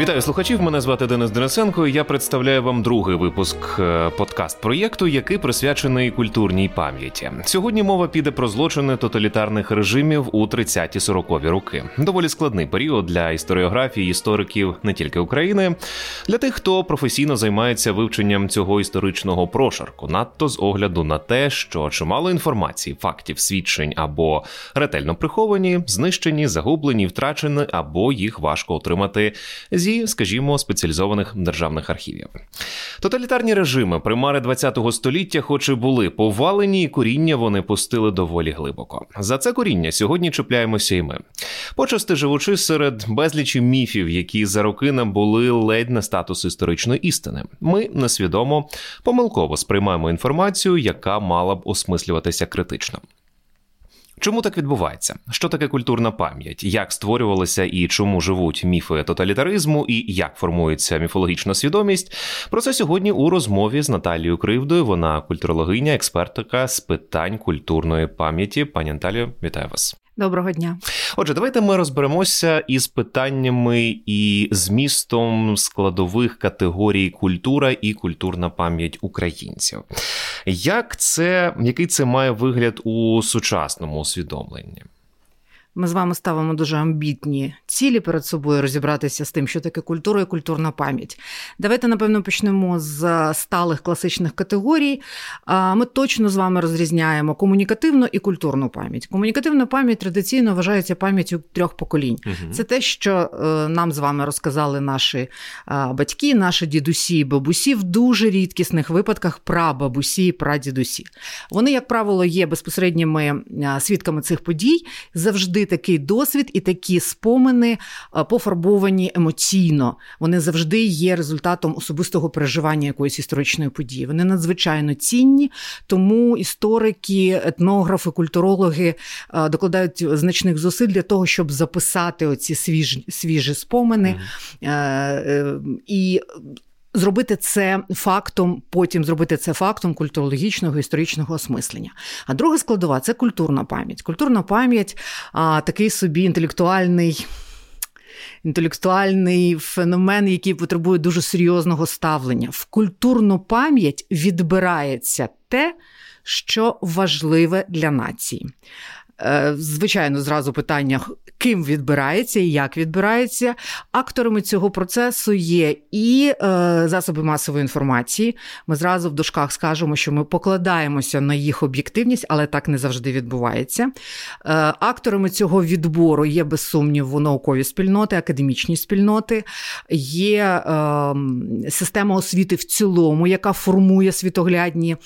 Вітаю слухачів. Мене звати Денис Денисенко. і Я представляю вам другий випуск е, подкаст проєкту, який присвячений культурній пам'яті. Сьогодні мова піде про злочини тоталітарних режимів у 30-40-ві роки. Доволі складний період для історіографії істориків не тільки України, для тих, хто професійно займається вивченням цього історичного прошарку, надто з огляду на те, що чимало інформації, фактів, свідчень або ретельно приховані, знищені, загублені, втрачені, або їх важко отримати зі, скажімо, спеціалізованих державних архівів. Тоталітарні режими примари ХХ століття, хоч і були повалені, і коріння вони пустили доволі глибоко. За це коріння сьогодні чіпляємося і ми. Почасти живучи серед безлічі міфів, які за роки набули ледь на статус історичної істини. Ми несвідомо помилково сприймаємо інформацію, яка мала б осмислюватися критично. Чому так відбувається? Що таке культурна пам'ять? Як створювалися і чому живуть міфи тоталітаризму, і як формується міфологічна свідомість? Про це сьогодні у розмові з Наталією Кривдою. Вона культурологиня, експертка з питань культурної пам'яті. Пані Наталію, вітаю вас. Доброго дня. Отже, давайте ми розберемося із питаннями і змістом складових категорій культура і культурна пам'ять українців. Як це, який це має вигляд у сучасному усвідомленні? Ми з вами ставимо дуже амбітні цілі перед собою розібратися з тим, що таке культура і культурна пам'ять. Давайте, напевно, почнемо з сталих класичних категорій. Ми точно з вами розрізняємо комунікативну і культурну пам'ять. Комунікативна пам'ять традиційно вважається пам'яттю трьох поколінь. Угу. Це те, що е, нам з вами розказали наші батьки, наші дідусі і бабусі в дуже рідкісних випадках прабабусі і прадідусі. Вони, як правило, є безпосередніми свідками цих подій завжди такий досвід і такі спомини е, пофарбовані емоційно. Вони завжди є результатом особистого переживання якоїсь історичної події. Вони надзвичайно цінні, тому історики, етнографи, культурологи е, докладають значних зусиль для того, щоб записати оці свіжі свіжі спомини. Mm. І зробити це фактом, потім зробити це фактом культурологічного історичного осмислення. А друга складова це культурна пам'ять. Культурна пам'ять а, такий собі інтелектуальний. Інтелектуальний феномен, який потребує дуже серйозного ставлення. В культурну пам'ять відбирається те, що важливе для нації. Е, звичайно, зразу питання, ким відбирається і як відбирається. Акторами цього процесу є і е, засоби масової інформації. Ми зразу в дужках скажемо, що ми покладаємося на їх об'єктивність, але так не завжди відбувається. Е, акторами цього відбору є, без сумніву, наукові спільноти, академічні спільноти, є е, система освіти в цілому, яка формує світоглядні е,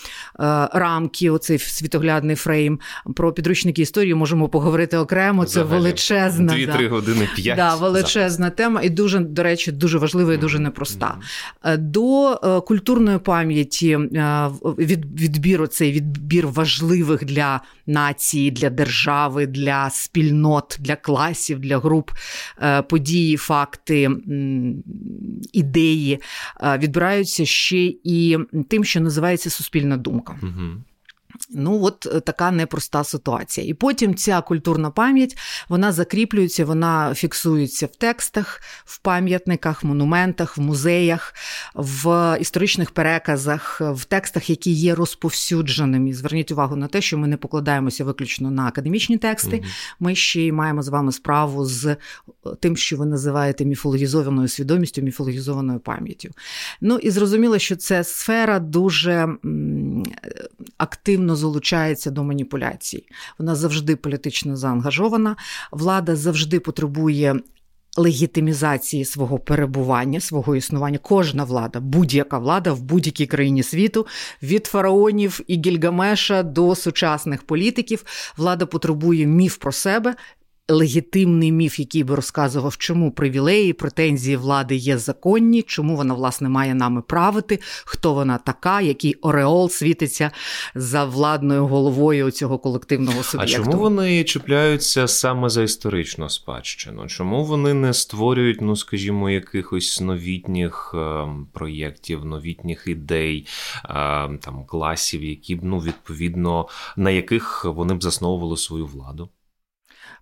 рамки, оцей світоглядний фрейм про підручники історії можемо поговорити окремо. Це Взагалі, величезна Дві-три да, години п'ять. Да, величезна за. тема, і дуже, до речі, дуже важлива і дуже непроста. Mm-hmm. До е, культурної пам'яті е, від, відбір цей відбір важливих для нації, для держави, для спільнот, для класів, для груп події, факти, ідеї відбираються ще і тим, що називається суспільна думка. Mm-hmm. Ну, от е, така непроста ситуація. І потім ця культурна пам'ять вона закріплюється, вона фіксується в текстах, в пам'ятниках, монументах, в музеях, в історичних переказах, в текстах, які є розповсюдженими. Зверніть увагу на те, що ми не покладаємося виключно на академічні тексти. Угу. Ми ще й маємо з вами справу з е, тим, що ви називаєте міфологізованою свідомістю, міфологізованою пам'яттю. Ну і зрозуміло, що це сфера дуже активно залучається до маніпуляцій. Вона завжди політично заангажована, влада завжди потребує. Легітимізації свого перебування, свого існування, кожна влада, будь-яка влада в будь-якій країні світу, від фараонів і Гільгамеша до сучасних політиків, влада потребує міф про себе, легітимний міф, який би розказував, чому привілеї, претензії влади є законні, чому вона, власне, має нами правити, хто вона така, який Ореол світиться за владною головою цього колективного суб'єкту. А чому вони чіпляються саме за історичну спадщину? Чому вони не створюють, ну скажімо, якихось новітніх е, проєктів, новітніх ідей, е, там класів, які б ну відповідно на яких вони б засновували свою владу?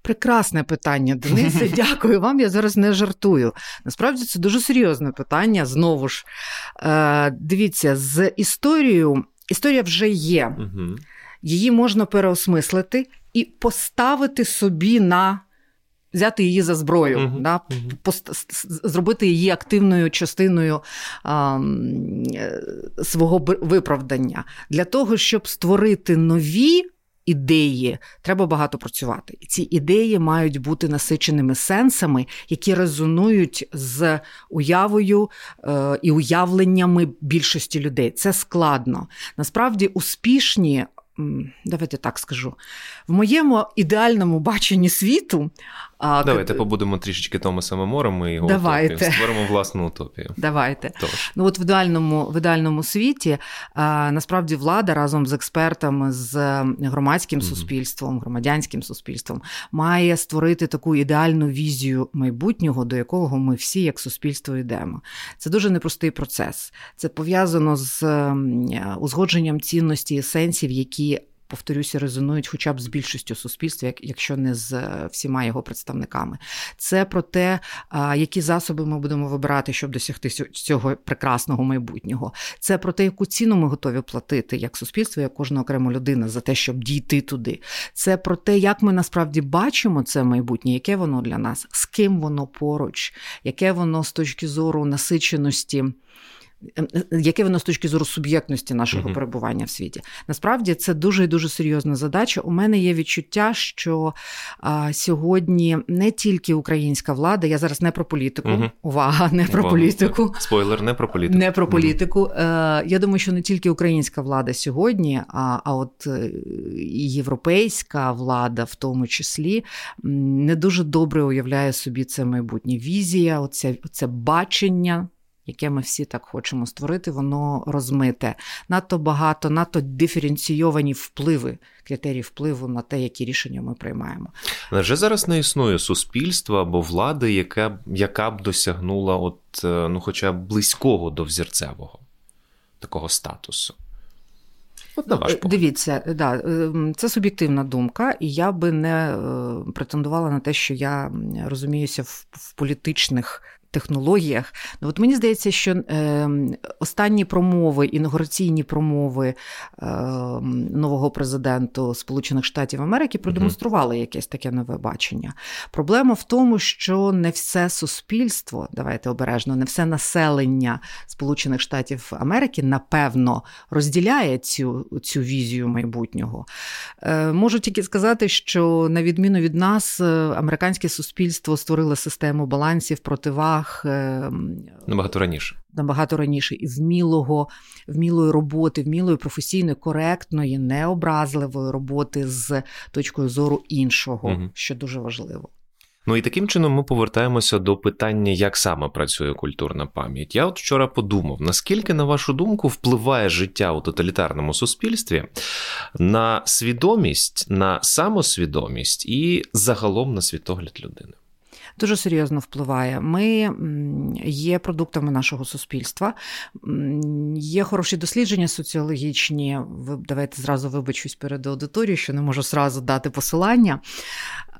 Прекрасне питання, Денисе. Дякую вам. Я зараз не жартую. Насправді це дуже серйозне питання. Знову ж е, дивіться, з історією історія вже є. Її можна переосмислити і поставити собі на. Взяти її за зброю, uh-huh, да, uh-huh. Зробити її активною частиною а, свого виправдання для того, щоб створити нові ідеї, треба багато працювати. І ці ідеї мають бути насиченими сенсами, які резонують з уявою е, і уявленнями більшості людей. Це складно. Насправді успішні давайте так скажу, в моєму ідеальному баченні світу. Давайте побудемо трішечки Томасом Мором і його Давайте. утопію. створимо власну утопію. Давайте. Тож. Ну от в ідеальному в ідеальному світі а, насправді влада разом з експертами, з громадським mm-hmm. суспільством, громадянським суспільством має створити таку ідеальну візію майбутнього, до якого ми всі, як суспільство, йдемо. Це дуже непростий процес. Це пов'язано з узгодженням цінності есенсів, які повторюся, резонують хоча б з більшістю суспільства, якщо не з е, всіма його представниками. Це про те, які засоби ми будемо вибирати, щоб досягти цього прекрасного майбутнього. Це про те, яку ціну ми готові платити як суспільство, як кожна окрема людина за те, щоб дійти туди. Це про те, як ми насправді бачимо це майбутнє, яке воно для нас, з ким воно поруч, яке воно з точки зору насиченості. Ем, е, яке воно з точки зору суб'єктності нашого uh-huh. перебування в світі? Насправді це дуже і дуже серйозна задача. У мене є відчуття, що а, сьогодні не тільки українська влада, я зараз не про політику, uh-huh. увага, не про Увага. політику. Спойлер, не про політику. Не про політику. Uh-huh. Е, Я думаю, що не тільки українська влада сьогодні, а а от е, і європейська влада, в тому числі, не дуже добре уявляє собі це майбутнє. Візія, оце, оце бачення яке ми всі так хочемо створити, воно розмите. Надто багато, надто диференційовані впливи, критерії впливу на те, які рішення ми приймаємо. Невже зараз не існує суспільства або влади, яка яка б досягнула, от, е, ну, хоча б близького до взірцевого такого статусу? От на ваш погляд. Дивіться, да, е, це суб'єктивна думка, і я би не е, претендувала на те, що я розуміюся в, в політичних технологіях. Ну, от Мені здається, що е, останні промови, інаугураційні промови е, нового президенту Сполучених Штатів Америки продемонстрували якесь таке нове бачення. Проблема в тому, що не все суспільство, давайте обережно, не все населення Сполучених Штатів Америки напевно розділяє цю цю візію майбутнього. Е, Можу тільки сказати, що на відміну від нас, е, американське суспільство створило систему балансів противаг руках ем, набагато раніше. Набагато раніше і вмілого, вмілої роботи, вмілої професійної, коректної, необразливої роботи з точкою зору іншого, угу. що дуже важливо. Ну і таким чином ми повертаємося до питання, як саме працює культурна пам'ять. Я от вчора подумав, наскільки, на вашу думку, впливає життя у тоталітарному суспільстві на свідомість, на самосвідомість і загалом на світогляд людини дуже серйозно впливає. Ми є продуктами нашого суспільства, є хороші дослідження соціологічні. Ви давайте зразу вибачусь перед аудиторією, що не можу зразу дати посилання.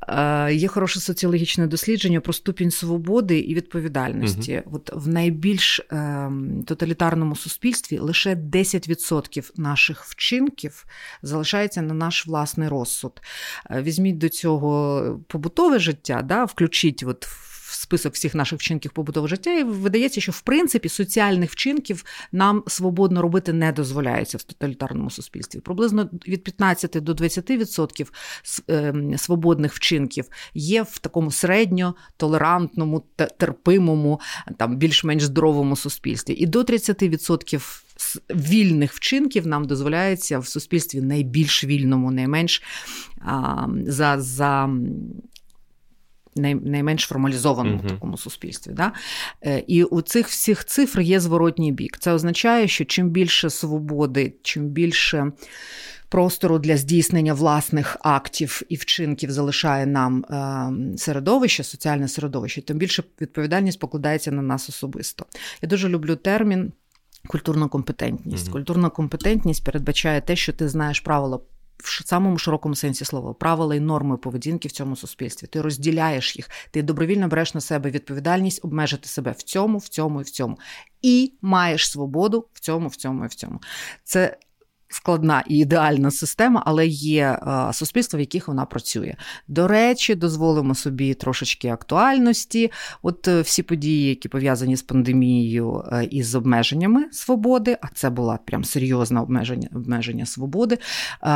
Е, є хороше соціологічне дослідження про ступінь свободи і відповідальності. Угу. От В найбільш е, тоталітарному суспільстві лише 10% наших вчинків залишається на наш власний розсуд. Е, візьміть до цього побутове життя, да, включіть от список всіх наших вчинків побутового життя, і видається, що в принципі соціальних вчинків нам свободно робити не дозволяється в тоталітарному суспільстві. Приблизно від 15 до 20% ем, свободних вчинків є в такому середньо толерантному, терпимому, там більш-менш здоровому суспільстві, і до 30% Вільних вчинків нам дозволяється в суспільстві найбільш вільному, найменш а, за за найменш формалізованому uh-huh. такому суспільстві. Да? Е, і у цих всіх цифр є зворотній бік. Це означає, що чим більше свободи, чим більше. Простору для здійснення власних актів і вчинків залишає нам е, середовище, соціальне середовище, тим більше відповідальність покладається на нас особисто. Я дуже люблю термін культурна компетентність. Mm-hmm. Культурна компетентність передбачає те, що ти знаєш правила в самому широкому сенсі слова, правила і норми поведінки в цьому суспільстві. Ти розділяєш їх, ти добровільно береш на себе відповідальність обмежити себе в цьому, в цьому і в цьому. І маєш свободу в цьому, в цьому і в цьому. Це складна і ідеальна система, але є е, суспільства, в яких вона працює. До речі, дозволимо собі трошечки актуальності. От е, всі події, які пов'язані з пандемією е, і з обмеженнями свободи, а це була прям серйозне обмеження обмеження свободи.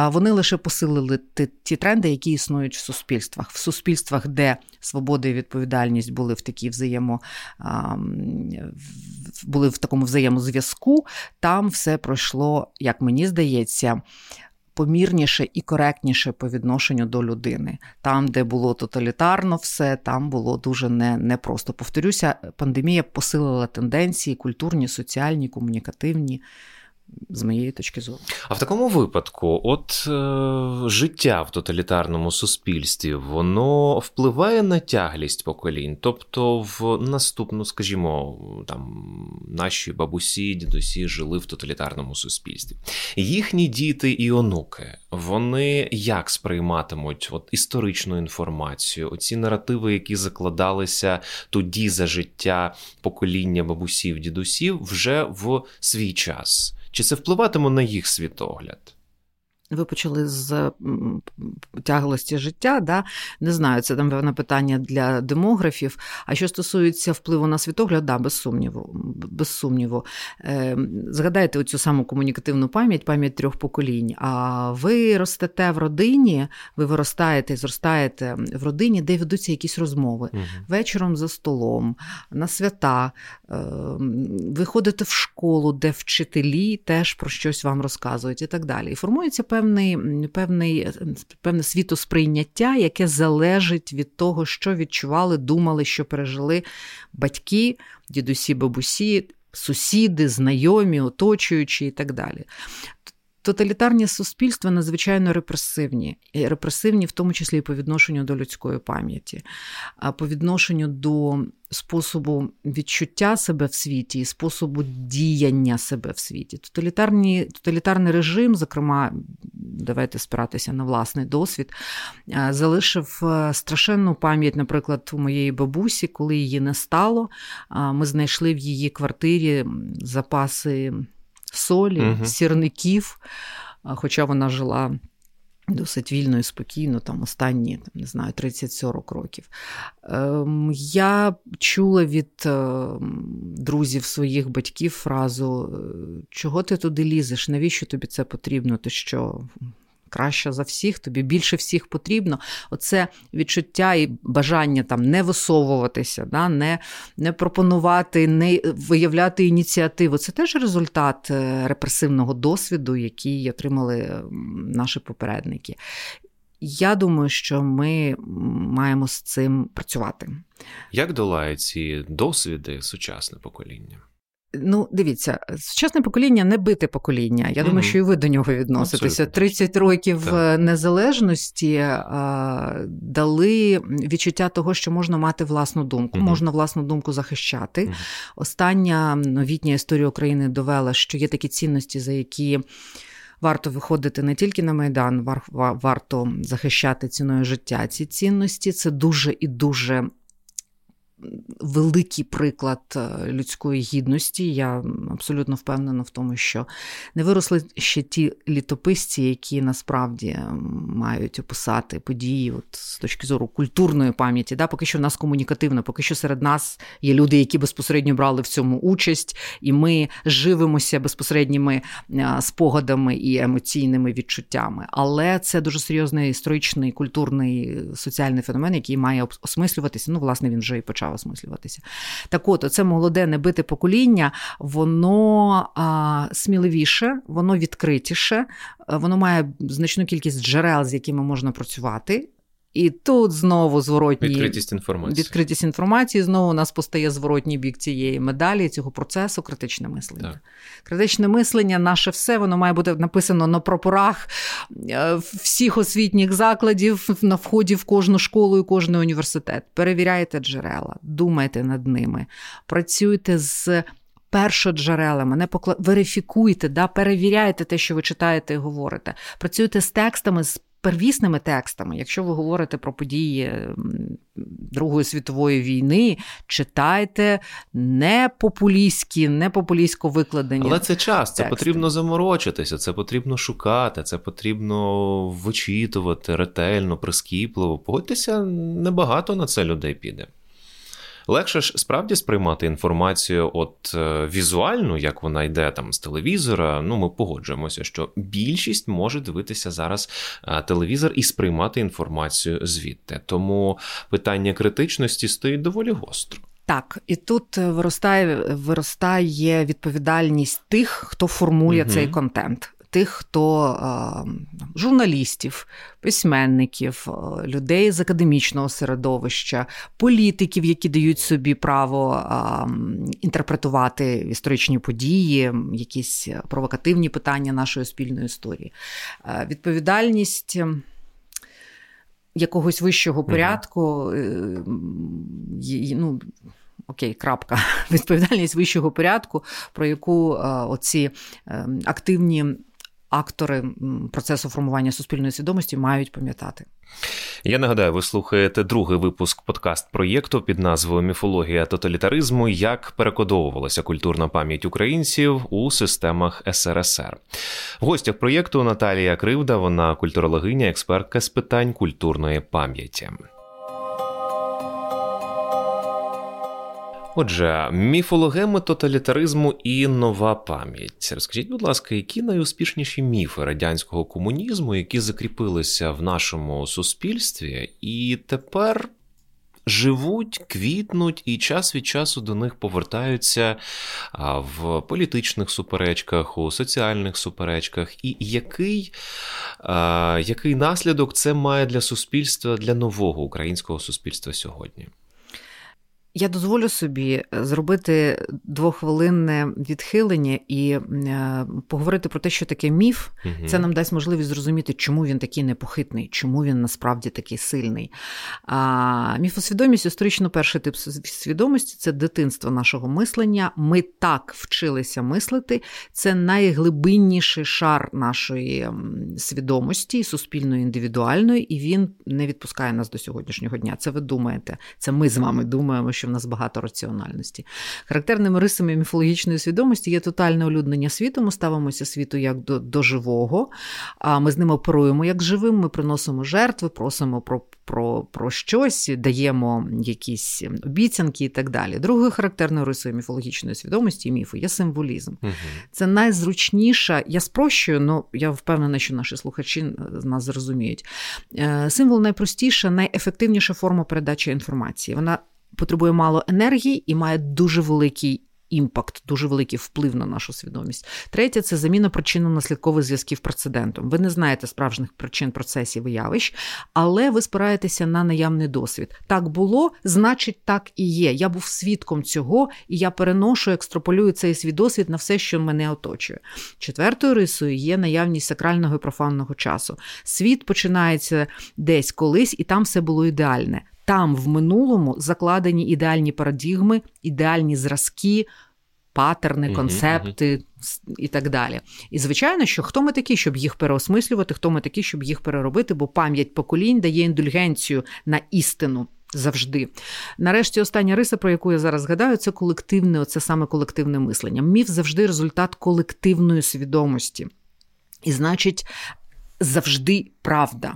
Вони лише посилили ті тренди, які існують в суспільствах. В суспільствах, де свобода і відповідальність були в такій взаємо були в такому взаємозв'язку, там все пройшло, як мені здається здається, помірніше і коректніше по відношенню до людини. Там, де було тоталітарно все, там було дуже не, непросто. Повторюся, пандемія посилила тенденції культурні, соціальні, комунікативні з моєї точки зору. А в такому випадку, от е, життя в тоталітарному суспільстві, воно впливає на тяглість поколінь. Тобто, в наступну, скажімо, там наші бабусі, дідусі жили в тоталітарному суспільстві. Їхні діти і онуки, вони як сприйматимуть от історичну інформацію, оці наративи, які закладалися тоді за життя покоління бабусів, дідусів, вже в свій час. Чи це впливатиме на їх світогляд? Ви почали з тяглості життя, да? не знаю, це там певне питання для демографів. А що стосується впливу на світогляд, да, без сумніву. без сумніву. Е, Згадайте оцю саму комунікативну пам'ять, пам'ять трьох поколінь. А ви ростете в родині, ви виростаєте, зростаєте в родині, де ведуться якісь розмови угу. вечором за столом, на свята. Е, ви ходите в школу, де вчителі теж про щось вам розказують і так далі. І формується певне певний, певний, певне світосприйняття, яке залежить від того, що відчували, думали, що пережили батьки, дідусі, бабусі, сусіди, знайомі, оточуючі і так далі. Тоталітарні суспільства надзвичайно репресивні, репресивні, в тому числі і по відношенню до людської пам'яті, по відношенню до способу відчуття себе в світі і способу діяння себе в світі. Тоталітарні, Тоталітарний режим, зокрема, давайте спиратися на власний досвід, залишив е, страшенну пам'ять, наприклад, у моєї бабусі, коли її не стало. Ми знайшли в її квартирі запаси солі, угу. сірників, хоча вона жила. Досить вільно і спокійно, там останні там, не знаю, 30-40 років. Ем, Я чула від е, друзів своїх батьків фразу: чого ти туди лізеш? Навіщо тобі це потрібно? Ти що краща за всіх, тобі більше всіх потрібно. Оце відчуття і бажання там не висовуватися, да, не не пропонувати, не виявляти ініціативу. Це теж результат е, репресивного досвіду, який отримали наші попередники. Я думаю, що ми маємо з цим працювати. Як долає ці досвіди сучасне покоління? Ну, дивіться, сучасне покоління не бите покоління. Я mm-hmm. думаю, що і ви до нього відноситеся. Абсолютно. 30 років так. Е, незалежності а, дали відчуття того, що можна мати власну думку, mm-hmm. можна власну думку захищати. Mm-hmm. Остання новітня історія України довела, що є такі цінності, за які. Варто виходити не тільки на майдан, вар, варто захищати ціною життя. Ці цінності це дуже і дуже великий приклад е, людської гідності. Я абсолютно впевнена в тому, що не виросли ще ті літописці, які насправді мають описати події от, з точки зору культурної пам'яті. Да? Поки що в нас комунікативно, поки що серед нас є люди, які безпосередньо брали в цьому участь, і ми живемося безпосередніми е, спогадами і емоційними відчуттями. Але це дуже серйозний історичний, культурний, соціальний феномен, який має осмислюватися. Ну, власне, він вже і почав осмислюватися. Так от, це молоде небите покоління, воно а, сміливіше, воно відкритіше, воно має значну кількість джерел, з якими можна працювати. І тут знову зворотній відкритість інформації. Відкритість інформації. Знову у нас постає зворотній бік цієї медалі, цього процесу критичне мислення. Так. Критичне мислення, наше все, воно має бути написано на прапорах е, всіх освітніх закладів на вході в кожну школу і кожен університет. Перевіряйте джерела, думайте над ними, працюйте з першоджерелами, не покла... верифікуйте, да, перевіряйте те, що ви читаєте і говорите. Працюйте з текстами, з первісними текстами. Якщо ви говорите про події Другої світової війни, читайте не популістські, не популістсько викладені. Але це час, це потрібно заморочитися, це потрібно шукати, це потрібно вичитувати ретельно, прискіпливо. Погодьтеся, небагато на це людей піде. Легше ж справді сприймати інформацію от е, візуальну, як вона йде там з телевізора. Ну, ми погоджуємося, що більшість може дивитися зараз е, телевізор і сприймати інформацію звідти. Тому питання критичності стоїть доволі гостро. Так, і тут виростає виростає відповідальність тих, хто формує угу. цей контент тих, хто журналістів, письменників, людей з академічного середовища, політиків, які дають собі право інтерпретувати історичні події, якісь провокативні питання нашої спільної історії. Відповідальність. Якогось вищого порядку, mm-hmm. ну, окей, крапка, відповідальність вищого порядку, про яку оці ем, активні актори процесу формування суспільної свідомості мають пам'ятати. Я нагадаю, ви слухаєте другий випуск подкаст проєкту під назвою Міфологія тоталітаризму, як перекодовувалася культурна пам'ять українців у системах СРСР. В гостях проєкту Наталія Кривда, вона культурологиня, експертка з питань культурної пам'яті. Отже, міфологеми тоталітаризму і нова пам'ять. Розкажіть, будь ласка, які найуспішніші міфи радянського комунізму, які закріпилися в нашому суспільстві, і тепер живуть, квітнуть і час від часу до них повертаються в політичних суперечках, у соціальних суперечках, і який, який наслідок це має для суспільства, для нового українського суспільства сьогодні? Я дозволю собі е, зробити двохвилинне відхилення і е, поговорити про те, що таке міф. Угу. Це нам дасть можливість зрозуміти, чому він такий непохитний, чому він насправді такий сильний. А, Міфосвідомість, історично перший тип свідомості це дитинство нашого мислення. Ми так вчилися мислити. Це найглибинніший шар нашої свідомості, суспільної, індивідуальної, і він не відпускає нас до сьогоднішнього дня. Це ви думаєте, це ми з вами думаємо що в нас багато раціональності. Характерними рисами міфологічної свідомості є тотальне улюднення світу. Ми ставимося світу як до, до живого, а ми з ним оперуємо як живим, ми приносимо жертви, просимо про. Про про щось, даємо якісь обіцянки і так далі. Другою характерною рисою міфологічної свідомості і міфу є символізм. Угу. Це найзручніша, я спрощую, але я впевнена, що наші слухачі нас зрозуміють. Е, символ найпростіша, найефективніша форма передачі інформації. Вона потребує мало енергії і має дуже великий. Імпакт, дуже великий вплив на нашу свідомість. Третє це заміна причинно-наслідкових зв'язків прецедентом. Ви не знаєте справжніх причин процесів і явищ, але ви спираєтеся на наявний досвід. Так було, значить, так і є. Я був свідком цього, і я переношу, екстраполюю цей свій досвід на все, що мене оточує. Четвертою рисою є наявність сакрального і профанного часу. Світ починається десь колись, і там все було ідеальне. Там в минулому закладені ідеальні парадігми, ідеальні зразки, патерни, концепти і так далі. І звичайно, що хто ми такі, щоб їх переосмислювати, хто ми такі, щоб їх переробити, бо пам'ять поколінь дає індульгенцію на істину. Завжди. Нарешті, остання риса, про яку я зараз згадаю, це колективне, це саме колективне мислення. Міф завжди результат колективної свідомості. І значить, завжди правда.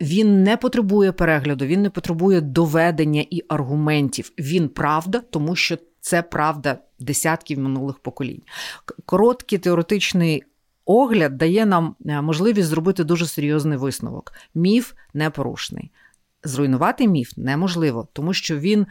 Він не потребує перегляду, він не потребує доведення і аргументів. Він правда, тому що це правда десятків минулих поколінь. Короткий теоретичний огляд дає нам е, можливість зробити дуже серйозний висновок. Міф непорушний. Зруйнувати міф неможливо, тому що він.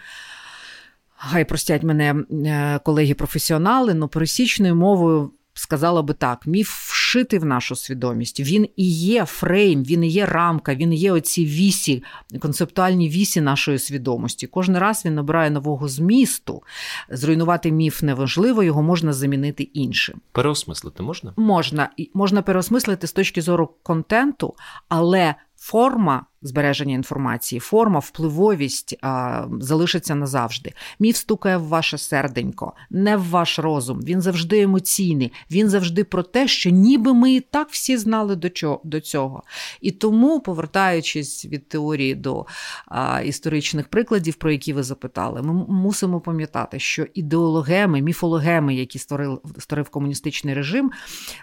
Хай простять мене е, колеги-професіонали, але пересічною мовою сказала би так: міф вшитий в нашу свідомість. Він і є фрейм, він і є рамка, він і є оці вісі, концептуальні вісі нашої свідомості. Кожен раз він набирає нового змісту. Зруйнувати міф неважливо, його можна замінити іншим. Переосмислити можна? Можна можна переосмислити з точки зору контенту, але форма збереження інформації, форма, впливовість а, залишиться назавжди. Міф стукає в ваше серденько, не в ваш розум. Він завжди емоційний, він завжди про те, що ніби ми і так всі знали до чого, до цього. І тому, повертаючись від теорії до а, історичних прикладів, про які ви запитали, ми мусимо пам'ятати, що ідеологеми, міфологеми, які створив, створив комуністичний режим,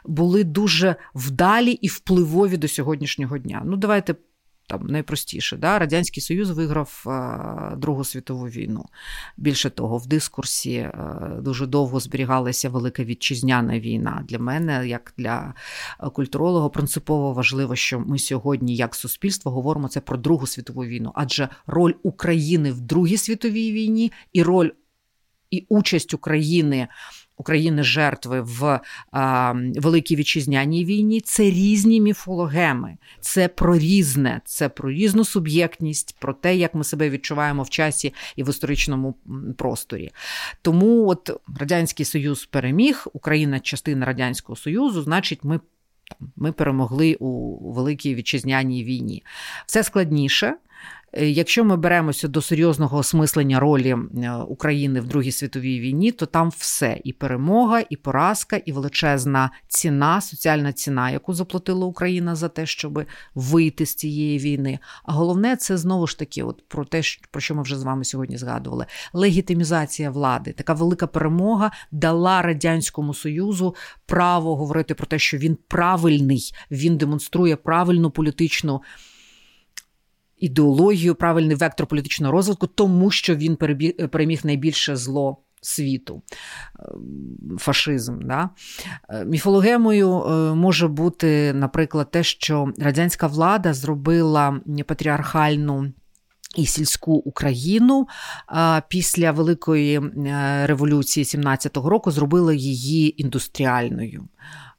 були дуже вдалі і впливові до сьогоднішнього дня. Ну, давайте там найпростіше, да? Радянський Союз виграв е, Другу світову війну. Більше того, в дискурсі е, дуже довго зберігалася велика вітчизняна війна. Для мене, як для культуролога, принципово важливо, що ми сьогодні, як суспільство, говоримо це про Другу світову війну, адже роль України в Другій світовій війні і роль і участь України. України жертви в а, Великій Вітчизняній війні це різні міфологеми, це про різне, це про різну суб'єктність, про те, як ми себе відчуваємо в часі і в історичному просторі. Тому от Радянський Союз переміг, Україна частина Радянського Союзу, значить, ми. Ми перемогли у Великій Вітчизняній війні. Все складніше, якщо ми беремося до серйозного осмислення ролі е, України в Другій світовій війні, то там все і перемога, і поразка, і величезна ціна, соціальна ціна, яку заплатила Україна за те, щоб вийти з цієї війни. А головне, це знову ж таки, от про те, про що ми вже з вами сьогодні згадували: легітимізація влади. Така велика перемога дала радянському союзу право говорити про те, що він правильний, він демонструє правильну політичну ідеологію, правильний вектор політичного розвитку, тому що він переміг найбільше зло. Світу, ем, фашизм. Да? Е, міфологемою е, може бути, наприклад, те, що радянська влада зробила патріархальну і сільську Україну після Великої е, революції 17-го року, зробила її індустріальною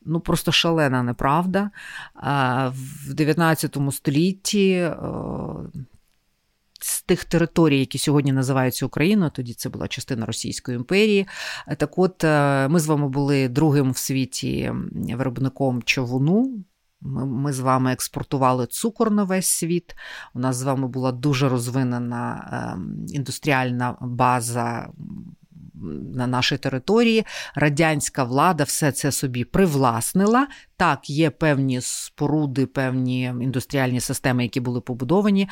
ну просто шалена неправда. В 19 столітті. Е, з тих територій, які сьогодні називаються Україною, тоді це була частина Російської імперії. Так от е, ми з вами були другим в світі виробником човуну. Ми, ми з вами експортували цукор на весь світ. У нас з вами була дуже розвинена ем, індустріальна база на нашій території. Радянська влада все це собі привласнила. Так, є певні споруди, певні індустріальні системи, які були побудовані.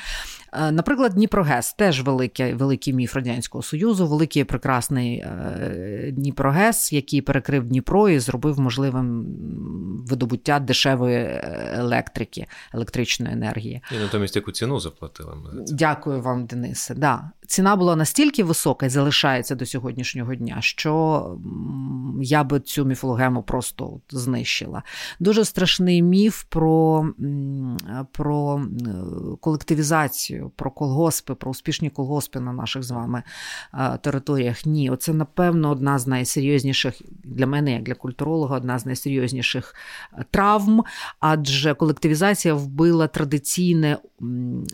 Е, наприклад, Дніпрогес теж великий, великий міф Радянського Союзу, великий прекрасний е, Дніпрогес, який перекрив Дніпро і зробив можливим видобуття дешевої електрики, електричної енергії. І натомість яку ціну заплатили? Ми Дякую вам, Денисе. Да. Ціна була настільки висока і залишається до сьогоднішнього дня, що я би цю міфологему просто знищила. Дуже страшний міф про про колективізацію, про колгоспи, про успішні колгоспи на наших з вами територіях. Ні, оце, напевно, одна з найсерйозніших для мене, як для культуролога, одна з найсерйозніших травм, адже колективізація вбила традиційне,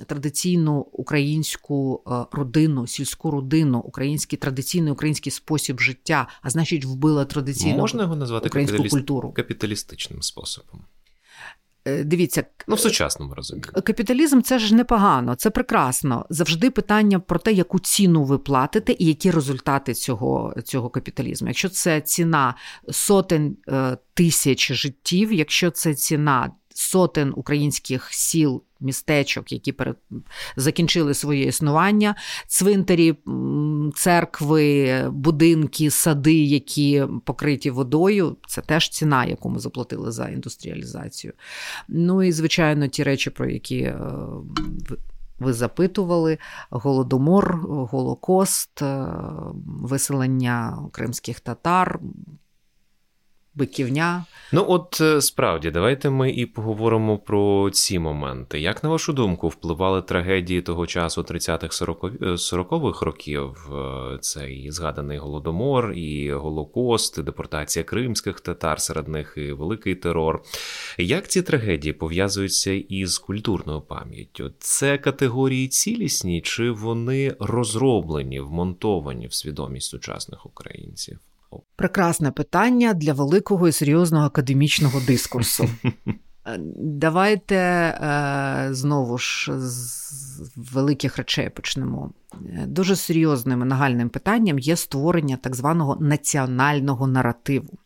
традиційну українську родину, сільську родину, український традиційний український спосіб життя, а значить, вбила традиційну Можна його назвати українську капіталіст... культуру капіталістичним способом. Е, дивіться, ну в сучасному розумі капіталізм це ж непогано, це прекрасно. Завжди питання про те, яку ціну ви платите і які результати цього цього капіталізму. Якщо це ціна сотень е, тисяч життів, якщо це ціна сотень українських сіл містечок, які перед... закінчили своє існування, цвинтарі, церкви, будинки, сади, які покриті водою. Це теж ціна, яку ми заплатили за індустріалізацію. Ну і, звичайно, ті речі, про які. Е, ви запитували голодомор, Голокост, е, виселення кримських татар, биківня. Ну, от е, справді, давайте ми і поговоримо про ці моменти. Як на вашу думку, впливали трагедії того часу 30-х 40-х е, років? Е, цей згаданий голодомор, і Голокост, і депортація кримських татар, серед них і великий терор. Як ці трагедії пов'язуються із культурною пам'яттю? Це категорії цілісні, чи вони розроблені, вмонтовані в свідомість сучасних українців? Прекрасне питання для великого і серйозного академічного дискурсу. Давайте е, знову ж з великих речей почнемо. Дуже серйозним і нагальним питанням є створення так званого національного наративу.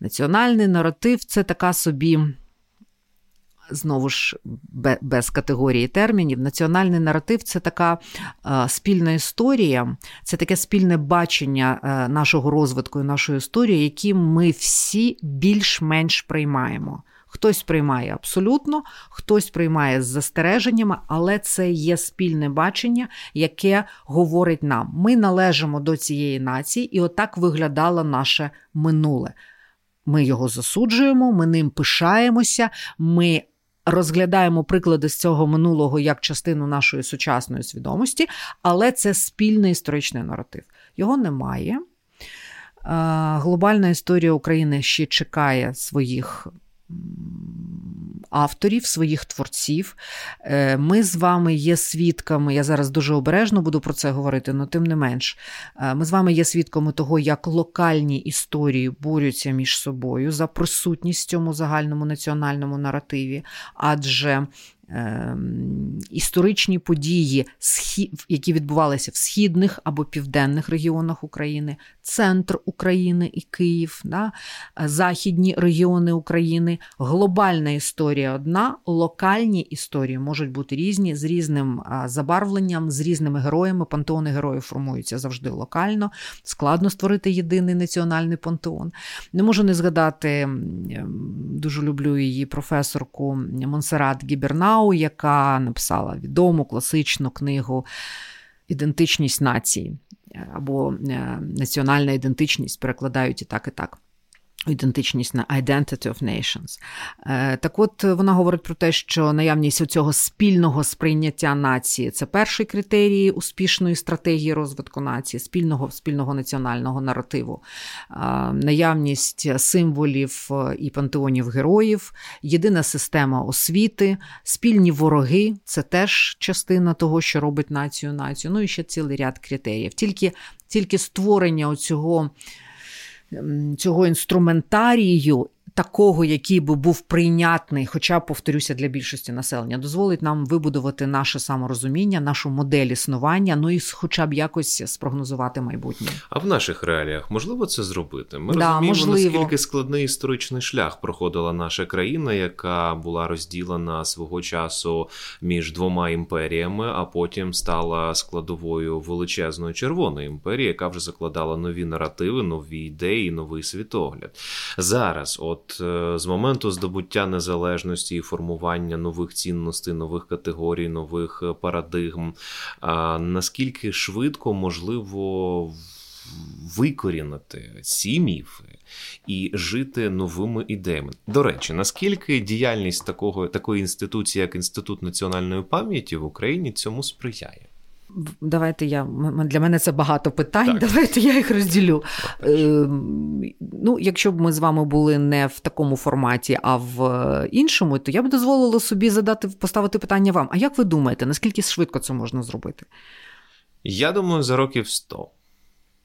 Національний наратив це така собі знову ж без категорії термінів, національний наратив це така е, спільна історія, це таке спільне бачення е, нашого розвитку і нашої історії, які ми всі більш-менш приймаємо. Хтось приймає абсолютно, хтось приймає з застереженнями, але це є спільне бачення, яке говорить нам: ми належимо до цієї нації, і отак виглядало наше минуле. Ми його засуджуємо, ми ним пишаємося, ми розглядаємо приклади з цього минулого як частину нашої сучасної свідомості, але це спільний історичний наратив. Його немає. Глобальна історія України ще чекає своїх авторів, своїх творців. Е, ми з вами є свідками. Я зараз дуже обережно буду про це говорити, але тим не менш, е, ми з вами є свідками того, як локальні історії борються між собою за присутність в цьому загальному національному наративі, адже історичні події, які відбувалися в східних або південних регіонах України, центр України і Київ, да, західні регіони України, глобальна історія одна, локальні історії можуть бути різні з різним забарвленням, з різними героями. Пантеони героїв формуються завжди локально. Складно створити єдиний національний пантеон. Не можу не згадати, дуже люблю її професорку Монсерат Гібернау. Мау, яка написала відому класичну книгу Ідентичність нації або е, національна ідентичність перекладають і так, і так ідентичність на Identity of Nations. Е, так от вона говорить про те, що наявність цього спільного сприйняття нації це перший критерій успішної стратегії розвитку нації, спільного спільного національного наративу, е, наявність символів е, і пантеонів героїв, єдина система освіти, спільні вороги це теж частина того, що робить націю націю. Ну і ще цілий ряд критеріїв. Тільки, Тільки створення оцього цього інструментарію такого, який би був прийнятний, хоча повторюся, для більшості населення, дозволить нам вибудувати наше саморозуміння, нашу модель існування, ну і хоча б якось спрогнозувати майбутнє. А в наших реаліях можливо це зробити? Ми да, розуміємо, можливо. наскільки складний історичний шлях проходила наша країна, яка була розділена свого часу між двома імперіями, а потім стала складовою величезної червоної імперії, яка вже закладала нові наративи, нові ідеї, новий світогляд. Зараз, от от е, з моменту здобуття незалежності і формування нових цінностей, нових категорій, нових е, парадигм, наскільки швидко можливо викорінити ці міфи і жити новими ідеями? До речі, наскільки діяльність такого такої інституції, як інститут національної пам'яті в Україні, цьому сприяє? Давайте я для мене це багато питань. Так. Давайте я їх розділю. Е, ну, Якщо б ми з вами були не в такому форматі, а в іншому, то я б дозволила собі задати поставити питання вам. А як ви думаєте, наскільки швидко це можна зробити? Я думаю, за років 100.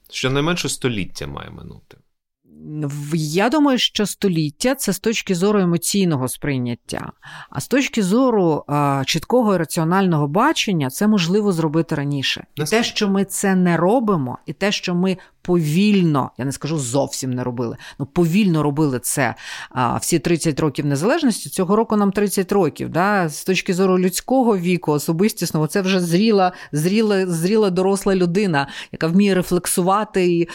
Щонайменше століття має минути. Я думаю, що століття це з точки зору емоційного сприйняття, а з точки зору а, чіткого і раціонального бачення, це можливо зробити раніше. І те, що ми це не робимо, і те, що ми повільно, я не скажу зовсім не робили, ну повільно робили це а, всі 30 років незалежності. Цього року нам 30 років. Да? З точки зору людського віку, особистісного, це вже зріла, зріла, зріла доросла людина, яка вміє рефлексувати і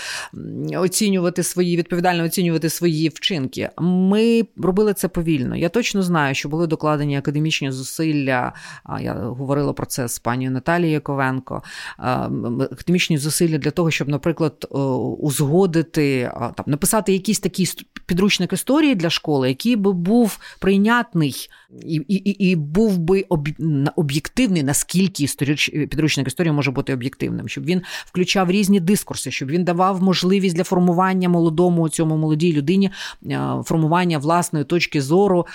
оцінювати свої відповідально оцінювати свої вчинки. Ми робили це повільно. Я точно знаю, що були докладені академічні зусилля. Я говорила про це з пані Наталією Ковенко. Академічні зусилля для того, щоб, наприклад, узгодити там, написати якийсь такий підручник історії для школи, який би був прийнятний і і, і був би об'єктивний, наскільки історич... підручник історії може бути об'єктивним, щоб він включав різні дискурси, щоб він давав можливість для формування молодому цьому молодій людині формування власної точки зору,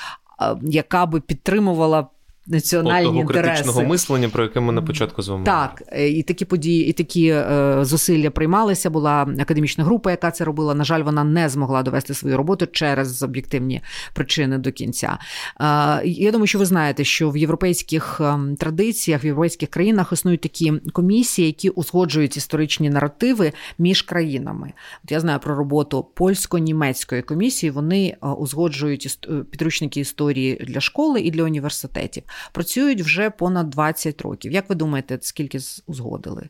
яка би підтримувала національні того інтереси. критичного мислення, про яке ми на початку з вами так, е, і такі події, і такі е, зусилля приймалися. Була академічна група, яка це робила. На жаль, вона не змогла довести свою роботу через об'єктивні причини до кінця. Е, я думаю, що ви знаєте, що в європейських ем, традиціях, в європейських країнах існують такі комісії, які узгоджують історичні наративи між країнами. От я знаю про роботу польсько-німецької комісії. Вони узгоджують підручники історії для школи і для університетів. Працюють вже понад 20 років. Як ви думаєте, скільки узгодили?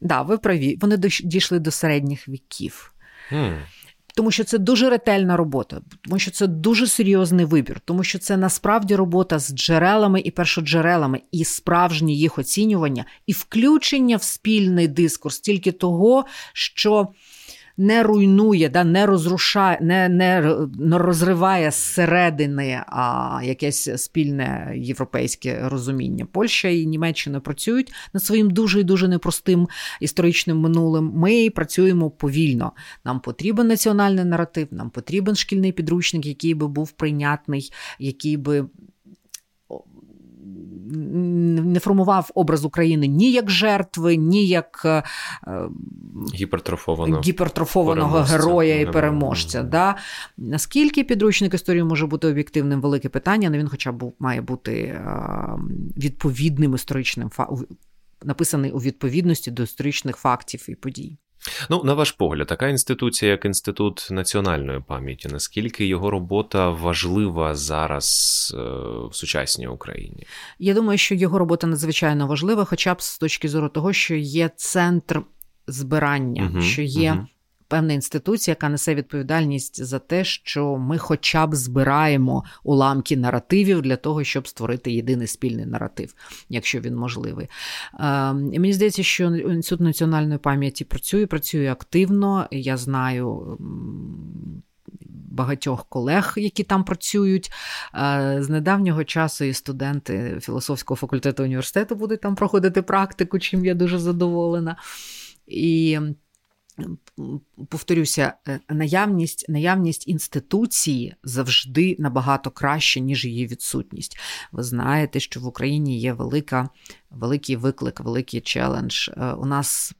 Да, ви праві. Вони дійшли до середніх віків. Mm. Тому що це дуже ретельна робота, тому що це дуже серйозний вибір, тому що це насправді робота з джерелами і першоджерелами, і справжнє їх оцінювання, і включення в спільний дискурс тільки того, що не руйнує, да, не розрушає, не не, розриває зсередини а, якесь спільне європейське розуміння. Польща і Німеччина працюють над своїм дуже і дуже непростим історичним минулим. Ми працюємо повільно. Нам потрібен національний наратив, нам потрібен шкільний підручник, який би був прийнятний, який би не формував образ України ні як жертви, ні як е, гіпертрофованого, гіпертрофованого героя і переможця. Да? Наскільки підручник історії може бути об'єктивним, велике питання, але він, хоча б має бути е, відповідним історичним написаний у відповідності до історичних фактів і подій. Ну, на ваш погляд, така інституція, як інститут національної пам'яті, наскільки його робота важлива зараз е, в сучасній Україні? Я думаю, що його робота надзвичайно важлива, хоча б з точки зору того, що є центр збирання, угу, що є угу певна інституція, яка несе відповідальність за те, що ми хоча б збираємо уламки наративів для того, щоб створити єдиний спільний наратив, якщо він можливий. Ем, Мені здається, що інститут національної пам'яті працює, працює активно. Я знаю. Багатьох колег, які там працюють. Е, з недавнього часу і студенти філософського факультету університету будуть там проходити практику, чим я дуже задоволена. І повторюся, е, наявність наявність інституції завжди набагато краще, ніж її відсутність. Ви знаєте, що в Україні є велика, великий виклик, великий челендж. Е, у нас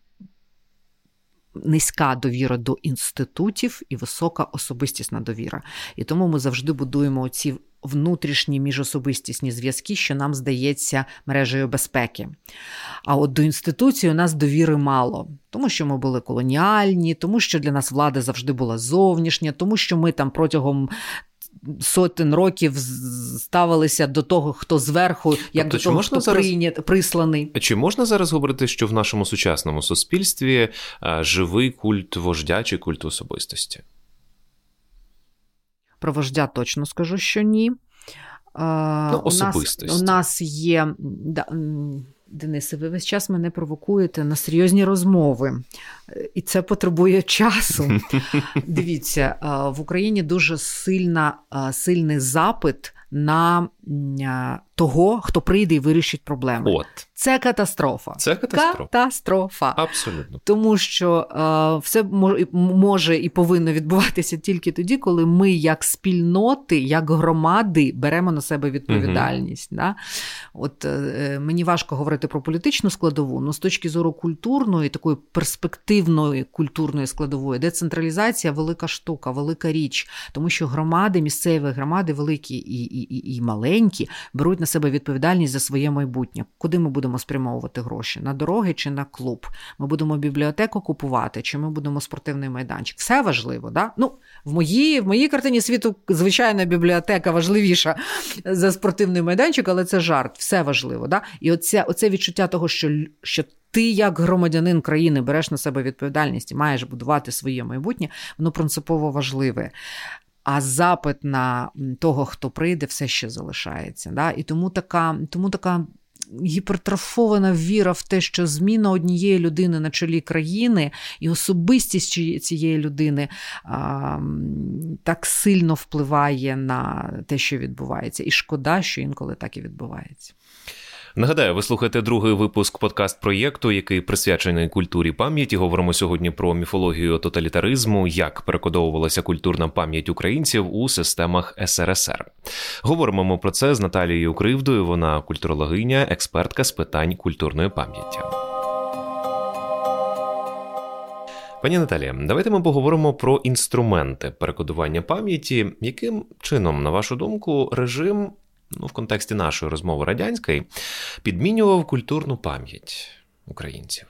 низька довіра до інститутів і висока особистісна довіра. І тому ми завжди будуємо ці внутрішні міжособистісні зв'язки, що нам здається мережею безпеки. А от до інституції у нас довіри мало, тому що ми були колоніальні, тому що для нас влада завжди була зовнішня, тому що ми там протягом. Сотень років ставилися до того, хто зверху, як тобто, до того, хто зараз... прийнят, присланий. Чи можна зараз говорити, що в нашому сучасному суспільстві а, живий культ вождя чи культ особистості? Про вождя точно скажу, що ні. Ну, особистості. У нас, у нас є. Да, Денисе, ви весь час мене провокуєте на серйозні розмови, і це потребує часу. Дивіться, в Україні дуже сильна, сильний запит на того, хто прийде і вирішить проблему. От. Це катастрофа. Це катастрофа. Катастрофа. Абсолютно. Тому що е, все може і повинно відбуватися тільки тоді, коли ми, як спільноти, як громади, беремо на себе відповідальність. Угу. Да? От е, Мені важко говорити про політичну складову, але з точки зору культурної, такої перспективної культурної складової, децентралізація велика штука, велика річ, тому що громади, місцеві громади, великі і, і, і, і маленькі, беруть на себе відповідальність за своє майбутнє. Куди ми будемо спрямовувати гроші? На дороги чи на клуб? Ми будемо бібліотеку купувати, чи ми будемо спортивний майданчик? Все важливо, да? Ну, в моїй в моїй картині світу, звичайно, бібліотека важливіша за спортивний майданчик, але це жарт, все важливо. Да? І оце, оце відчуття того, що, що. Ти, як громадянин країни, береш на себе відповідальність і маєш будувати своє майбутнє, воно принципово важливе а запит на того, хто прийде, все ще залишається. Да? І тому така, тому така. Гіпертрофована віра в те, що зміна однієї людини на чолі країни і особистість цієї людини а, так сильно впливає на те, що відбувається, і шкода, що інколи так і відбувається. Нагадаю, ви слухаєте другий випуск подкаст проєкту, який присвячений культурі пам'яті. Говоримо сьогодні про міфологію тоталітаризму, як перекодовувалася культурна пам'ять українців у системах СРСР. Говоримо ми про це з Наталією Кривдою. Вона культурологиня, експертка з питань культурної пам'яті. Пані Наталія, давайте ми поговоримо про інструменти перекодування пам'яті. Яким чином, на вашу думку, режим ну, в контексті нашої розмови радянської підмінював культурну пам'ять українців?